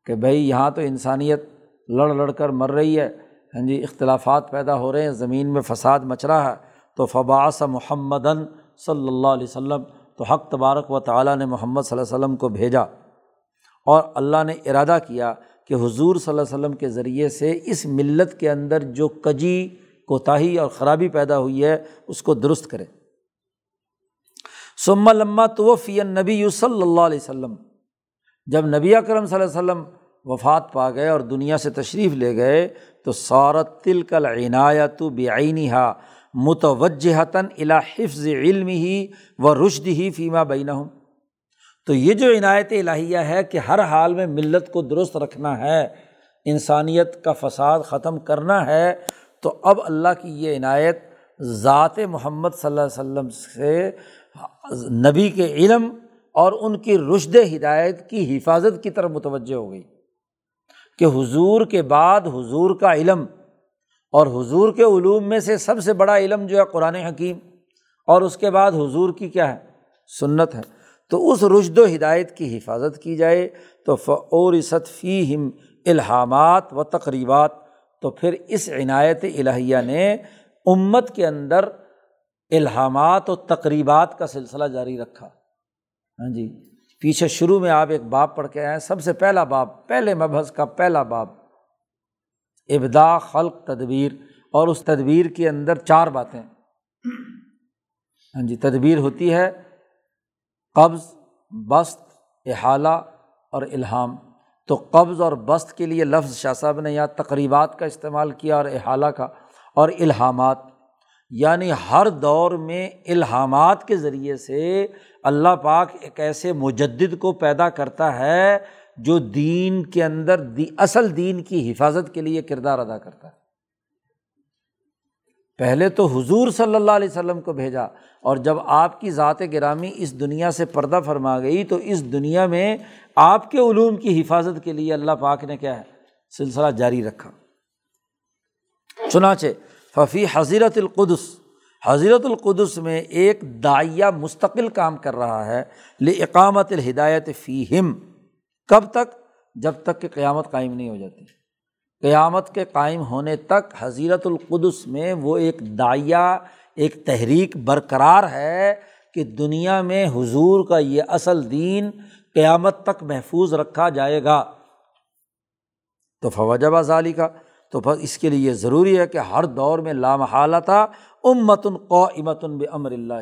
کہ بھائی یہاں تو انسانیت لڑ لڑ کر مر رہی ہے ہاں جی اختلافات پیدا ہو رہے ہیں، زمین میں فساد مچ رہا ہے، تو فباس محمدن صلی اللہ علیہ وسلم، تو حق تبارک و تعالیٰ نے محمد صلی اللہ علیہ وسلم کو بھیجا اور اللہ نے ارادہ کیا کہ حضور صلی اللہ علیہ وسلم کے ذریعے سے اس ملت کے اندر جو کجی، کوتاہی اور خرابی پیدا ہوئی ہے، اس کو درست کرے سما لمہ توفی نبی یو صلی اللہ علیہ وسلم، جب نبی اکرم صلی اللہ علیہ وسلم وفات پا گئے اور دنیا سے تشریف لے گئے، تو سورت تل کل عنایت بعینی ہا متوجہتاً الا حفظ علم ہی و رشد ہی فیمہ بین تو یہ جو عنایت الہیہ ہے کہ ہر حال میں ملت کو درست رکھنا ہے، انسانیت کا فساد ختم کرنا ہے، تو اب اللہ کی یہ عنایت ذات محمد صلی اللہ علیہ وسلم سے نبی کے علم اور ان کی رشد ہدایت کی حفاظت کی طرف متوجہ ہو گئی کہ حضور کے بعد حضور کا علم اور حضور کے علوم میں سے سب سے بڑا علم جو ہے قرآن حکیم اور اس کے بعد حضور کی کیا ہے؟ سنت ہے۔ تو اس رشد و ہدایت کی حفاظت کی جائے تو فعور فی ہم الحامات و تقریبات تو پھر اس عنایت الہیہ نے امت کے اندر الحامات و تقریبات کا سلسلہ جاری رکھا۔ ہاں جی پیچھے شروع میں آپ ایک باب پڑھ کے آئے۔ سب سے پہلا باب، پہلے مبحث کا پہلا باب ابدا خلق تدبیر، اور اس تدبیر کے اندر چار باتیں۔ ہاں جی تدبیر ہوتی ہے قبض، بست، احالہ اور الہام۔ تو قبض اور بست کے لیے لفظ شاہ صاحب نے یہاں تقریبات کا استعمال کیا اور احالہ کا اور الہامات۔ یعنی ہر دور میں الہامات کے ذریعے سے اللہ پاک ایک ایسے مجد کو پیدا کرتا ہے جو دین کے اندر دی، اصل دین کی حفاظت کے لیے کردار ادا کرتا ہے۔ پہلے تو حضور صلی اللہ علیہ وسلم کو بھیجا اور جب آپ کی ذات گرامی اس دنیا سے پردہ فرما گئی تو اس دنیا میں آپ کے علوم کی حفاظت کے لیے اللہ پاک نے کیا ہے؟ سلسلہ جاری رکھا۔ چنانچہ، ففی حضیرت القدس، حضرت القدس میں ایک دائیہ مستقل کام کر رہا ہے اقامت الہدایت فی ہم کب تک؟ جب تک کہ قیامت قائم نہیں ہو جاتی۔ قیامت کے قائم ہونے تک حضیرت القدس میں وہ ایک دائیا ایک تحریک برقرار ہے کہ دنیا میں حضور کا یہ اصل دین قیامت تک محفوظ رکھا جائے گا۔ تو فوجہ ظالی کا تو بس اس کے لیے یہ ضروری ہے کہ ہر دور میں لامحالتا امتن قو امتن امر اللہ۔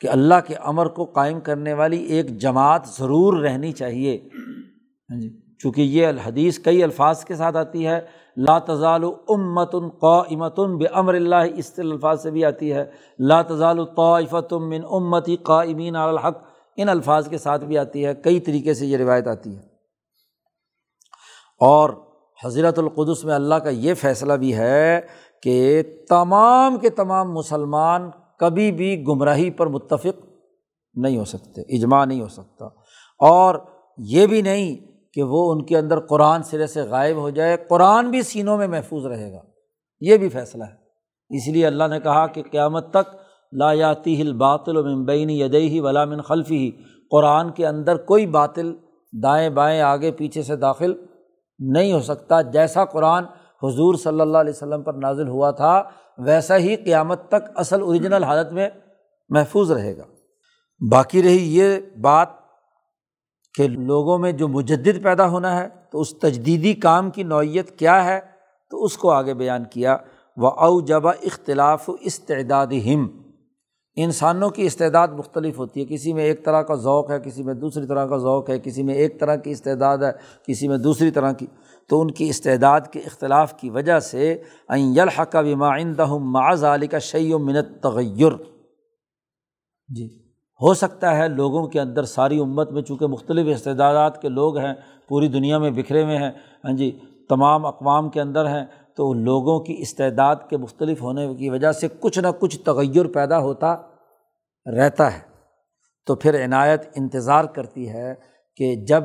کہ اللہ کے امر کو قائم کرنے والی ایک جماعت ضرور رہنی چاہیے۔ ہاں جی۔ چونکہ یہ الحدیث کئی الفاظ کے ساتھ آتی ہے، لا تزال امتن قو امتن بے امر اللہ، اس الفاظ سے بھی آتی ہے، لا تزال طائفتم من امتی قائمین الحق، ان الفاظ کے ساتھ بھی آتی ہے، کئی طریقے سے یہ روایت آتی ہے۔ اور حضرت القدس میں اللہ کا یہ فیصلہ بھی ہے کہ تمام کے تمام مسلمان کبھی بھی گمراہی پر متفق نہیں ہو سکتے، اجماع نہیں ہو سکتا۔ اور یہ بھی نہیں کہ وہ ان کے اندر قرآن سرے سے غائب ہو جائے، قرآن بھی سینوں میں محفوظ رہے گا۔ یہ بھی فیصلہ ہے۔ اس لیے اللہ نے کہا کہ قیامت تک لا یاتی ہل باطل و ممبئی یدئی ولا من خلفی ہی قرآن کے اندر کوئی باطل دائیں بائیں آگے پیچھے سے داخل نہیں ہو سکتا۔ جیسا قرآن حضور صلی اللہ علیہ وسلم پر نازل ہوا تھا، ویسا ہی قیامت تک اصل اوریجنل حالت میں محفوظ رہے گا۔ باقی رہی یہ بات کہ لوگوں میں جو مجد پیدا ہونا ہے، تو اس تجدیدی کام کی نوعیت کیا ہے؟ تو اس کو آگے بیان کیا وہ او جبا اختلاف استعداد ہم انسانوں کی استعداد مختلف ہوتی ہے، کسی میں ایک طرح کا ذوق ہے، کسی میں دوسری طرح کا ذوق ہے، کسی میں ایک طرح کی استعداد ہے، کسی میں دوسری طرح کی۔ تو ان کی استعداد کے اختلاف کی وجہ سے این یلحق بما عندهم مع ذلك شیء من التغیر جی۔ ہو سکتا ہے لوگوں کے اندر ساری امت میں، چونکہ مختلف استعداد کے لوگ ہیں، پوری دنیا میں بکھرے ہوئے ہیں۔ ہاں جی تمام اقوام کے اندر ہیں۔ تو لوگوں کی استعداد کے مختلف ہونے کی وجہ سے کچھ نہ کچھ تغیر پیدا ہوتا رہتا ہے۔ تو پھر عنایت انتظار کرتی ہے کہ جب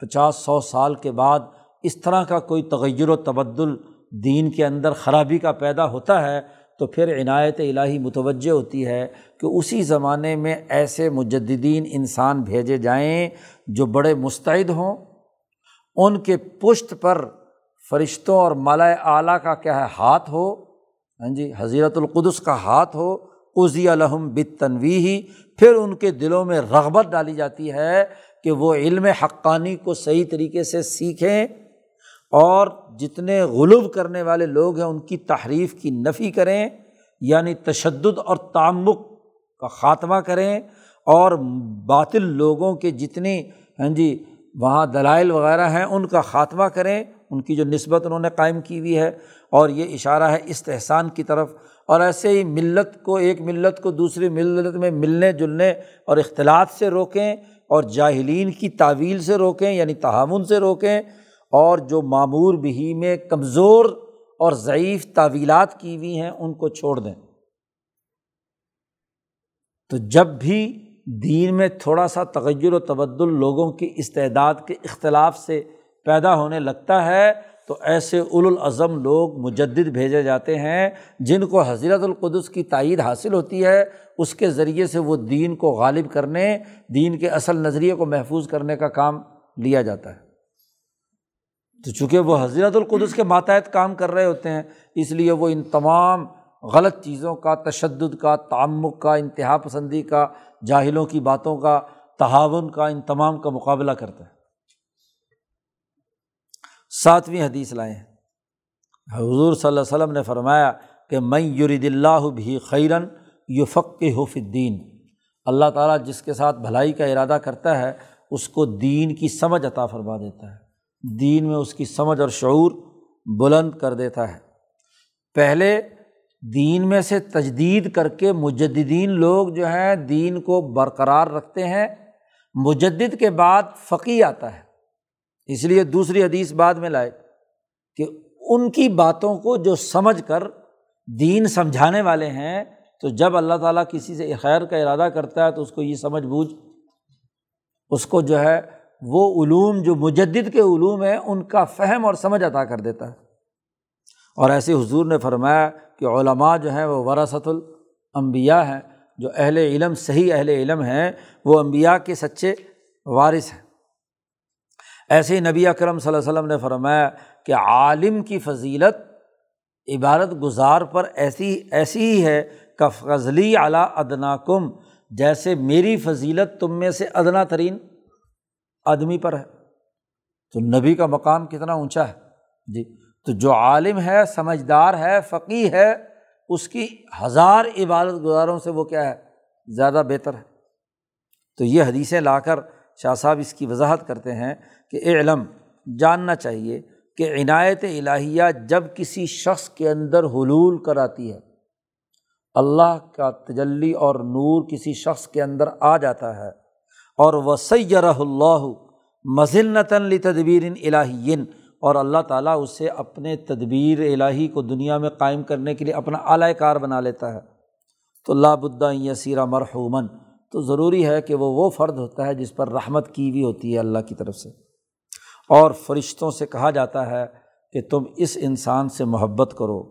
پچاس، سو سال کے بعد اس طرح کا کوئی تغیر و تبدل دین کے اندر خرابی کا پیدا ہوتا ہے تو پھر عنایت الہی متوجہ ہوتی ہے کہ اسی زمانے میں ایسے مجدین انسان بھیجے جائیں جو بڑے مستعد ہوں۔ ان کے پشت پر فرشتوں اور مالا اعلیٰ کا کیا ہے؟ ہاتھ ہو۔ ہاں جی حضیرت القدس کا ہاتھ ہو۔ عزی الحم بت تنوی ہی پھر ان کے دلوں میں رغبت ڈالی جاتی ہے کہ وہ علم حقانی کو صحیح طریقے سے سیکھیں۔ اور جتنے غلوب کرنے والے لوگ ہیں، ان کی تحریف کی نفی کریں یعنی تشدد اور تعمق کا خاتمہ کریں اور باطل لوگوں کے جتنی ہاں جی وہاں دلائل وغیرہ ہیں، ان کا خاتمہ کریں۔ ان کی جو نسبت انہوں نے قائم کی ہوئی ہے۔ اور یہ اشارہ ہے استحسان کی طرف۔ اور ایسے ہی ملت کو، ایک ملت کو دوسری ملت میں ملنے، جلنے اور اختلاط سے روکیں اور جاہلین کی تعویل سے روکیں یعنی تحامن سے روکیں۔ اور جو معمور بھی میں کمزور اور ضعیف تعویلات کی ہوئی ہیں، ان کو چھوڑ دیں۔ تو جب بھی دین میں تھوڑا سا تغیر و تبدل لوگوں کی استعداد کے اختلاف سے پیدا ہونے لگتا ہے، تو ایسے الاظم لوگ مجدد بھیجے جاتے ہیں، جن کو حضرت القدس کی تائید حاصل ہوتی ہے، اس کے ذریعے سے وہ دین کو غالب کرنے، دین کے اصل نظریے کو محفوظ کرنے کا کام لیا جاتا ہے۔ تو چونکہ وہ حضرت القدس کے ماتحت کام کر رہے ہوتے ہیں، اس لیے وہ ان تمام غلط چیزوں کا، تشدد کا تعمک کا، انتہا پسندی کا، جاہلوں کی باتوں کا تعاون کا، ان تمام کا مقابلہ کرتا ہے۔ ساتویں حدیث لائے ہیں حضور صلی اللہ علیہ وسلم نے فرمایا کہ میں یرید اللہ بھی خیرن یو فق حف الدین۔ اللہ تعالیٰ جس کے ساتھ بھلائی کا ارادہ کرتا ہے، اس کو دین کی سمجھ عطا فرما دیتا ہے۔ دین میں اس کی سمجھ اور شعور بلند کر دیتا ہے۔ پہلے دین میں سے تجدید کر کے مجدین لوگ جو ہیں دین کو برقرار رکھتے ہیں، مجدد کے بعد فقی آتا ہے۔ اس لیے دوسری حدیث بعد میں لائے کہ ان کی باتوں کو جو سمجھ کر دین سمجھانے والے ہیں، تو جب اللہ تعالیٰ کسی سے خیر کا ارادہ کرتا ہے تو اس کو یہ سمجھ بوجھ، اس کو جو ہے وہ علوم جو مجدد کے علوم ہیں، ان کا فہم اور سمجھ عطا کر دیتا ہے۔ اور ایسے حضور نے فرمایا کہ علماء جو ہیں وہ وراثت الانبیاء ہیں، جو اہل علم، صحیح اہل علم ہیں، وہ امبیا کے سچے وارث ہیں۔ ایسے ہی نبی اکرم صلی اللہ علیہ وسلم نے فرمایا کہ عالم کی فضیلت عبارت گزار پر ایسی ایسی ہی ہے کہ فضلی اعلیٰ ادنا کم جیسے میری فضیلت تم میں سے ادنا ترین آدمی پر ہے۔ تو نبی کا مقام کتنا اونچا ہے۔ جی تو جو عالم ہے، سمجھدار ہے فقی ہے، اس کی ہزار عبادت گزاروں سے وہ کیا ہے؟ زیادہ بہتر ہے۔ تو یہ حدیثیں لا کر شاہ صاحب اس کی وضاحت کرتے ہیں کہ علم جاننا چاہیے کہ عنایت الہیہ جب کسی شخص کے اندر حلول کراتی ہے، اللہ کا تجلی اور نور کسی شخص کے اندر آ جاتا ہے۔ اور وہ سیرہ اللہ مزلنتاً تدبیر الہین اور اللہ تعالیٰ اسے اپنے تدبیر الہی کو دنیا میں قائم کرنے کے لیے اپنا اعلی کار بنا لیتا ہے۔ تو اللہ بدہ یسیرہ مرحومن تو ضروری ہے کہ وہ وہ فرد ہوتا ہے جس پر رحمت کی ہوئی ہوتی ہے اللہ کی طرف سے۔ اور فرشتوں سے کہا جاتا ہے کہ تم اس انسان سے محبت کرو،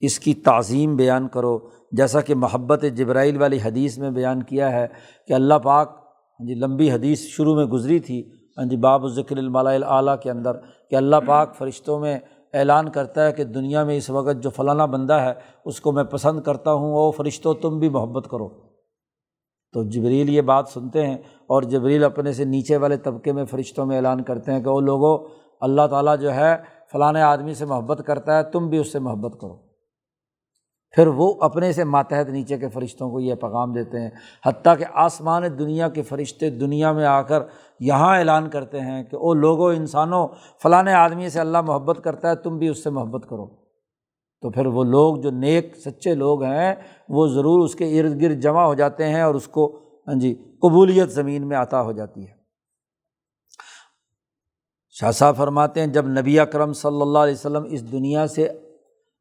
اس کی تعظیم بیان کرو۔ جیسا کہ محبت جبرائیل والی حدیث میں بیان کیا ہے کہ اللہ پاک ہاں جی لمبی حدیث شروع میں گزری تھی۔ ہاں جی باب ذکر الماء اعلیٰ کے اندر کہ اللہ پاک فرشتوں میں اعلان کرتا ہے کہ دنیا میں اس وقت جو فلانا بندہ ہے، اس کو میں پسند کرتا ہوں وہ فرشتوں تم بھی محبت کرو۔ تو جبریل یہ بات سنتے ہیں اور جبریل اپنے سے نیچے والے طبقے میں فرشتوں میں اعلان کرتے ہیں کہ وہ لوگوں اللہ تعالیٰ جو ہے فلاں آدمی سے محبت کرتا ہے، تم بھی اس سے محبت کرو۔ پھر وہ اپنے سے ماتحت نیچے کے فرشتوں کو یہ پیغام دیتے ہیں، حتیٰ کہ آسمان دنیا کے فرشتے دنیا میں آ کر یہاں اعلان کرتے ہیں کہ او لوگوں انسانوں فلاں آدمی سے اللہ محبت کرتا ہے، تم بھی اس سے محبت کرو۔ تو پھر وہ لوگ، جو نیک، سچے لوگ ہیں، وہ ضرور اس کے ارد گرد جمع ہو جاتے ہیں اور اس کو ہاں جی قبولیت زمین میں عطا ہو جاتی ہے۔ شاہ صاحب فرماتے ہیں، جب نبی اکرم صلی اللہ علیہ وسلم اس دنیا سے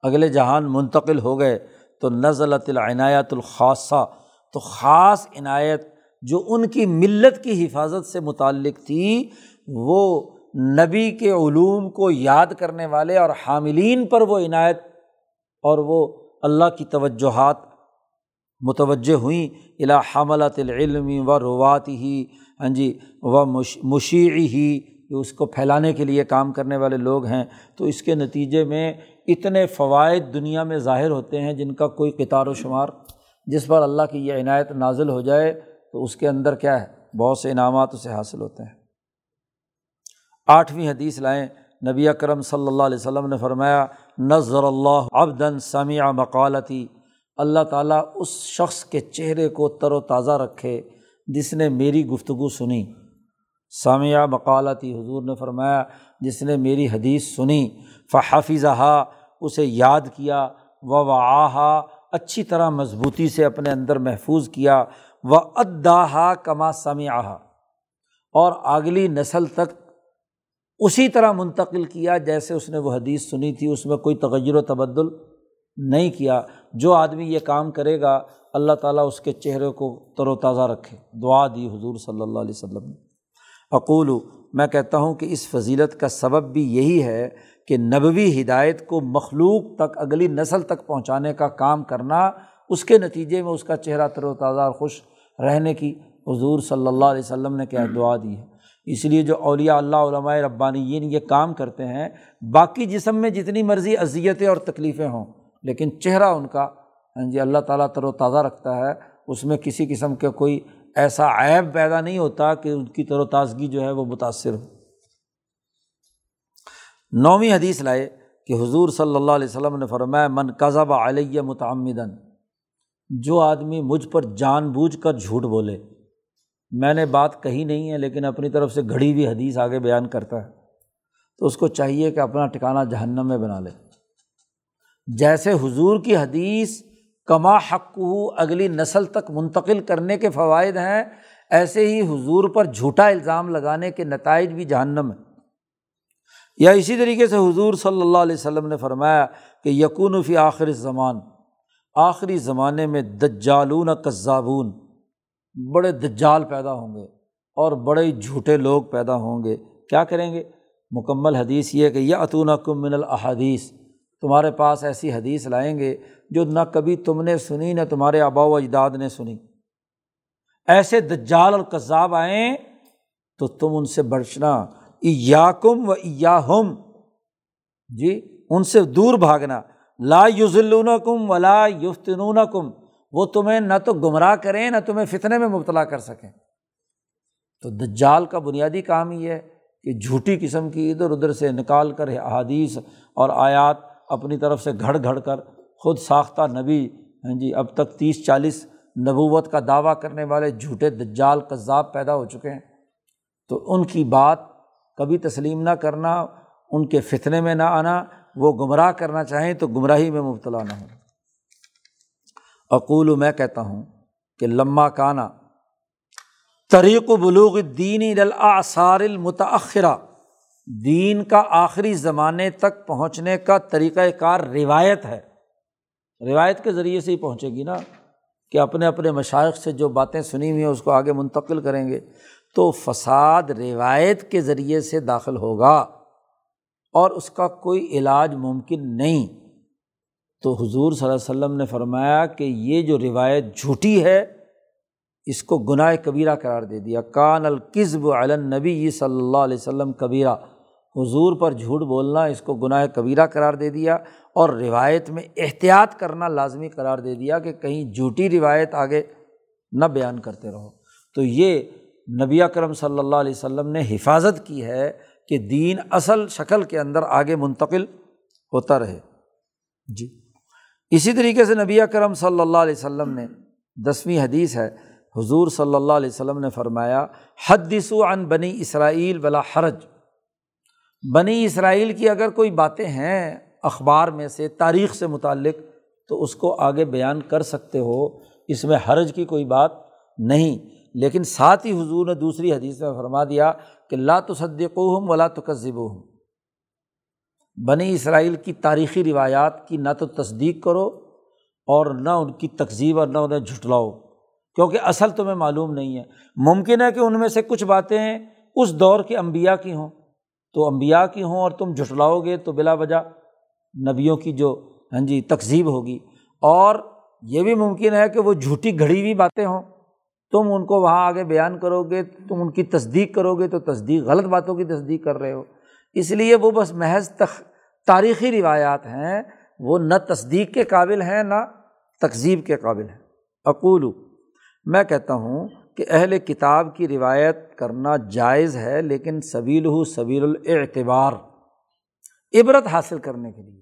اگلے جہان منتقل ہو گئے تو نزلت العنایت الخاصہ، تو خاص عنایت جو ان کی ملت کی حفاظت سے متعلق تھی، وہ نبی کے علوم کو یاد کرنے والے اور حاملین پر وہ عنایت اور وہ اللہ کی توجہات متوجہ ہوئیں۔ الا حملت العلم و روات ہی ہاں جی و مشیع ہی جو اس کو پھیلانے کے لیے کام کرنے والے لوگ ہیں۔ تو اس کے نتیجے میں اتنے فوائد دنیا میں ظاہر ہوتے ہیں جن کا کوئی کتار و شمار، جس پر اللہ کی یہ عنایت نازل ہو جائے تو اس کے اندر کیا ہے؟ بہت سے انعامات اسے حاصل ہوتے ہیں۔ آٹھویں حدیث لائیں، نبی اکرم صلی اللہ علیہ وسلم نے فرمایا، نظر اللہ ابدن سمیع مقالتی، اللہ تعالیٰ اس شخص کے چہرے کو تر و تازہ رکھے جس نے میری گفتگو سنی۔ سامیہ مقالتی، حضور نے فرمایا، جس نے میری حدیث سنی فحافظہ اسے یاد کیا و آہا اچھی طرح مضبوطی سے اپنے اندر محفوظ کیا و اداہا کما سمیہ اور اگلی نسل تک اسی طرح منتقل کیا جیسے اس نے وہ حدیث سنی تھی، اس میں کوئی تغیر و تبدل نہیں کیا۔ جو آدمی یہ کام کرے گا، اللہ تعالیٰ اس کے چہرے کو تر و تازہ رکھے۔ دعا دی حضور صلی اللہ علیہ وسلم نے۔ اقول، میں کہتا ہوں کہ اس فضیلت کا سبب بھی یہی ہے کہ نبوی ہدایت کو مخلوق تک اگلی نسل تک پہنچانے کا کام کرنا، اس کے نتیجے میں اس کا چہرہ تر و تازہ اور خوش رہنے کی حضور صلی اللہ علیہ وسلم نے کیا دعا دی ہے۔ اس لیے جو اولیاء اللہ، علماء ربانیین یہ کام کرتے ہیں، باقی جسم میں جتنی مرضی اذیتیں اور تکلیفیں ہوں، لیکن چہرہ ان کا ہاں جی اللہ تعالیٰ تر و تازہ رکھتا ہے۔ اس میں کسی قسم کے کوئی ایسا عیب پیدا نہیں ہوتا کہ ان کی تر و تازگی جو ہے وہ متاثر ہو۔ نویں حدیث لائے کہ حضور صلی اللہ علیہ وسلم نے فرمایا، من قذب علیہ متعمدن جو آدمی مجھ پر جان بوجھ کر جھوٹ بولے۔ میں نے بات کہی نہیں ہے، لیکن اپنی طرف سے گھڑی ہوئی حدیث آگے بیان کرتا ہے۔ تو اس کو چاہیے کہ اپنا ٹکانا جہنم میں بنا لے۔ جیسے حضور کی حدیث، کما حق اگلی نسل تک منتقل کرنے کے فوائد ہیں، ایسے ہی حضور پر جھوٹا الزام لگانے کے نتائج بھی جہنم ہے یا اسی طریقے سے حضور صلی اللہ علیہ وسلم نے فرمایا کہ یقون فی آخر زمان آخری زمانے میں دجالون کذابون، بڑے دجال پیدا ہوں گے اور بڑے جھوٹے لوگ پیدا ہوں گے۔ کیا کریں گے؟ مکمل حدیث یہ کہ یہ اتون کم من الحادیث تمہارے پاس ایسی حدیث لائیں گے جو نہ کبھی تم نے سنی نہ تمہارے آبا و اجداد نے سنی۔ ایسے دجال اور کذاب آئیں تو تم ان سے بچنا یا کم و یا ہم جی ان سے دور بھاگنا۔ لا یوزلون کم ولا یفتنون کم وہ تمہیں نہ تو گمراہ کریں، نہ تمہیں فتنے میں مبتلا کر سکیں۔ تو دجال کا بنیادی کام یہ ہے کہ جھوٹی قسم کی ادھر ادھر سے نکال کر احادیث اور آیات اپنی طرف سے گھڑ گھڑ کر خود ساختہ نبی ہیں جی اب تک تیس چالیس نبوت کا دعویٰ کرنے والے جھوٹے دجال، قذاب پیدا ہو چکے ہیں۔ تو ان کی بات کبھی تسلیم نہ کرنا، ان کے فتنے میں نہ آنا، وہ گمراہ کرنا چاہیں تو گمراہی میں مبتلا نہ ہو اقول، میں کہتا ہوں کہ لمہ کانا طریق و بلوغ دین الاثار المتاخرہ دین کا آخری زمانے تک پہنچنے کا طریقۂ کار روایت ہے۔ روایت کے ذریعے سے ہی پہنچے گی نا، کہ اپنے اپنے مشائق سے جو باتیں سنی ہوئی ہیں، اس کو آگے منتقل کریں گے۔ تو فساد روایت کے ذریعے سے داخل ہوگا اور اس کا کوئی علاج ممکن نہیں۔ تو حضور صلی اللہ علیہ وسلم نے فرمایا کہ یہ جو روایت جھوٹی ہے، اس کو گناہ کبیرہ قرار دے دیا۔ کان القزب علنبی صلی اللہ علیہ وسلم کبیرہ۔ حضور پر جھوٹ بولنا اس کو گناہ کبیرہ قرار دے دیا اور روایت میں احتیاط کرنا لازمی قرار دے دیا کہ کہیں جھوٹی روایت آگے نہ بیان کرتے رہو۔ تو یہ نبی اکرم صلی اللہ علیہ وسلم نے حفاظت کی ہے کہ دین اصل شکل کے اندر آگے منتقل ہوتا رہے۔ جی۔ اسی طریقے سے نبی کرم صلی اللہ علیہ وسلم نے دسویں حدیث ہے، حضور صلی اللہ علیہ وسلم نے فرمایا، حدثو عن بنی اسرائیل بلا حرج۔ بنی اسرائیل کی اگر کوئی باتیں ہیں اخبار میں سے، تاریخ سے متعلق، تو اس کو آگے بیان کر سکتے ہو۔ اس میں حرج کی کوئی بات نہیں۔ لیکن ساتھ ہی حضور نے دوسری حدیث میں فرما دیا کہ لا تصدق ہم ولا تکذب ہوں بنی اسرائیل کی تاریخی روایات کی نہ تو تصدیق کرو اور نہ ان کی تقزیب اور نہ انہیں جھٹلاؤ، کیونکہ اصل تمہیں معلوم نہیں ہے۔ ممکن ہے کہ ان میں سے کچھ باتیں اس دور کے امبیا کی ہوں۔ تو امبیا کی ہوں اور تم جھٹلاؤ گے تو بلا وجہ نبیوں کی جو ہاں جی تقزیب ہوگی۔ اور یہ بھی ممکن ہے کہ وہ جھوٹی گھڑی ہوئی باتیں ہوں۔ تم ان کو وہاں آگے بیان کرو گے، تم ان کی تصدیق کرو گے تو تصدیق غلط باتوں کی تصدیق کر رہے ہو۔ اس لیے وہ بس محض تخ، تاریخی روایات ہیں، وہ نہ تصدیق کے قابل ہیں، نہ تقزیب کے قابل ہیں۔ اقول، میں کہتا ہوں کہ اہل کتاب کی روایت کرنا جائز ہے، لیکن سبیل ہو سبیل الاعتبار، عبرت حاصل کرنے کے لیے۔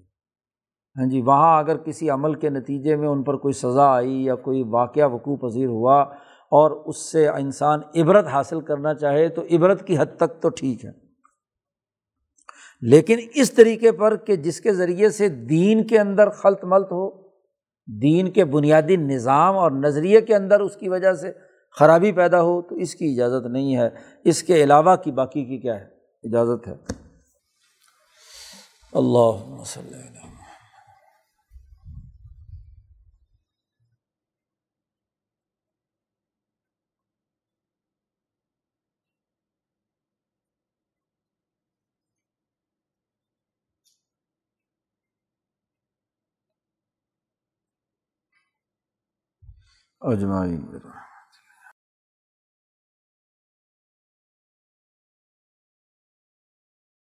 ہاں جی وہاں اگر کسی عمل کے نتیجے میں ان پر کوئی سزا آئی یا کوئی واقعہ وقوع پذیر ہوا اور اس سے انسان عبرت حاصل کرنا چاہے تو عبرت کی حد تک تو ٹھیک ہے۔ لیکن اس طریقے پر کہ جس کے ذریعے سے دین کے اندر خلط ملت ہو، دین کے بنیادی نظام اور نظریے کے اندر اس کی وجہ سے خرابی پیدا ہو، تو اس کی اجازت نہیں ہے۔ اس کے علاوہ کی باقی کی کیا ہے؟ اجازت ہے۔ اللہ وسلم۔ اجمائی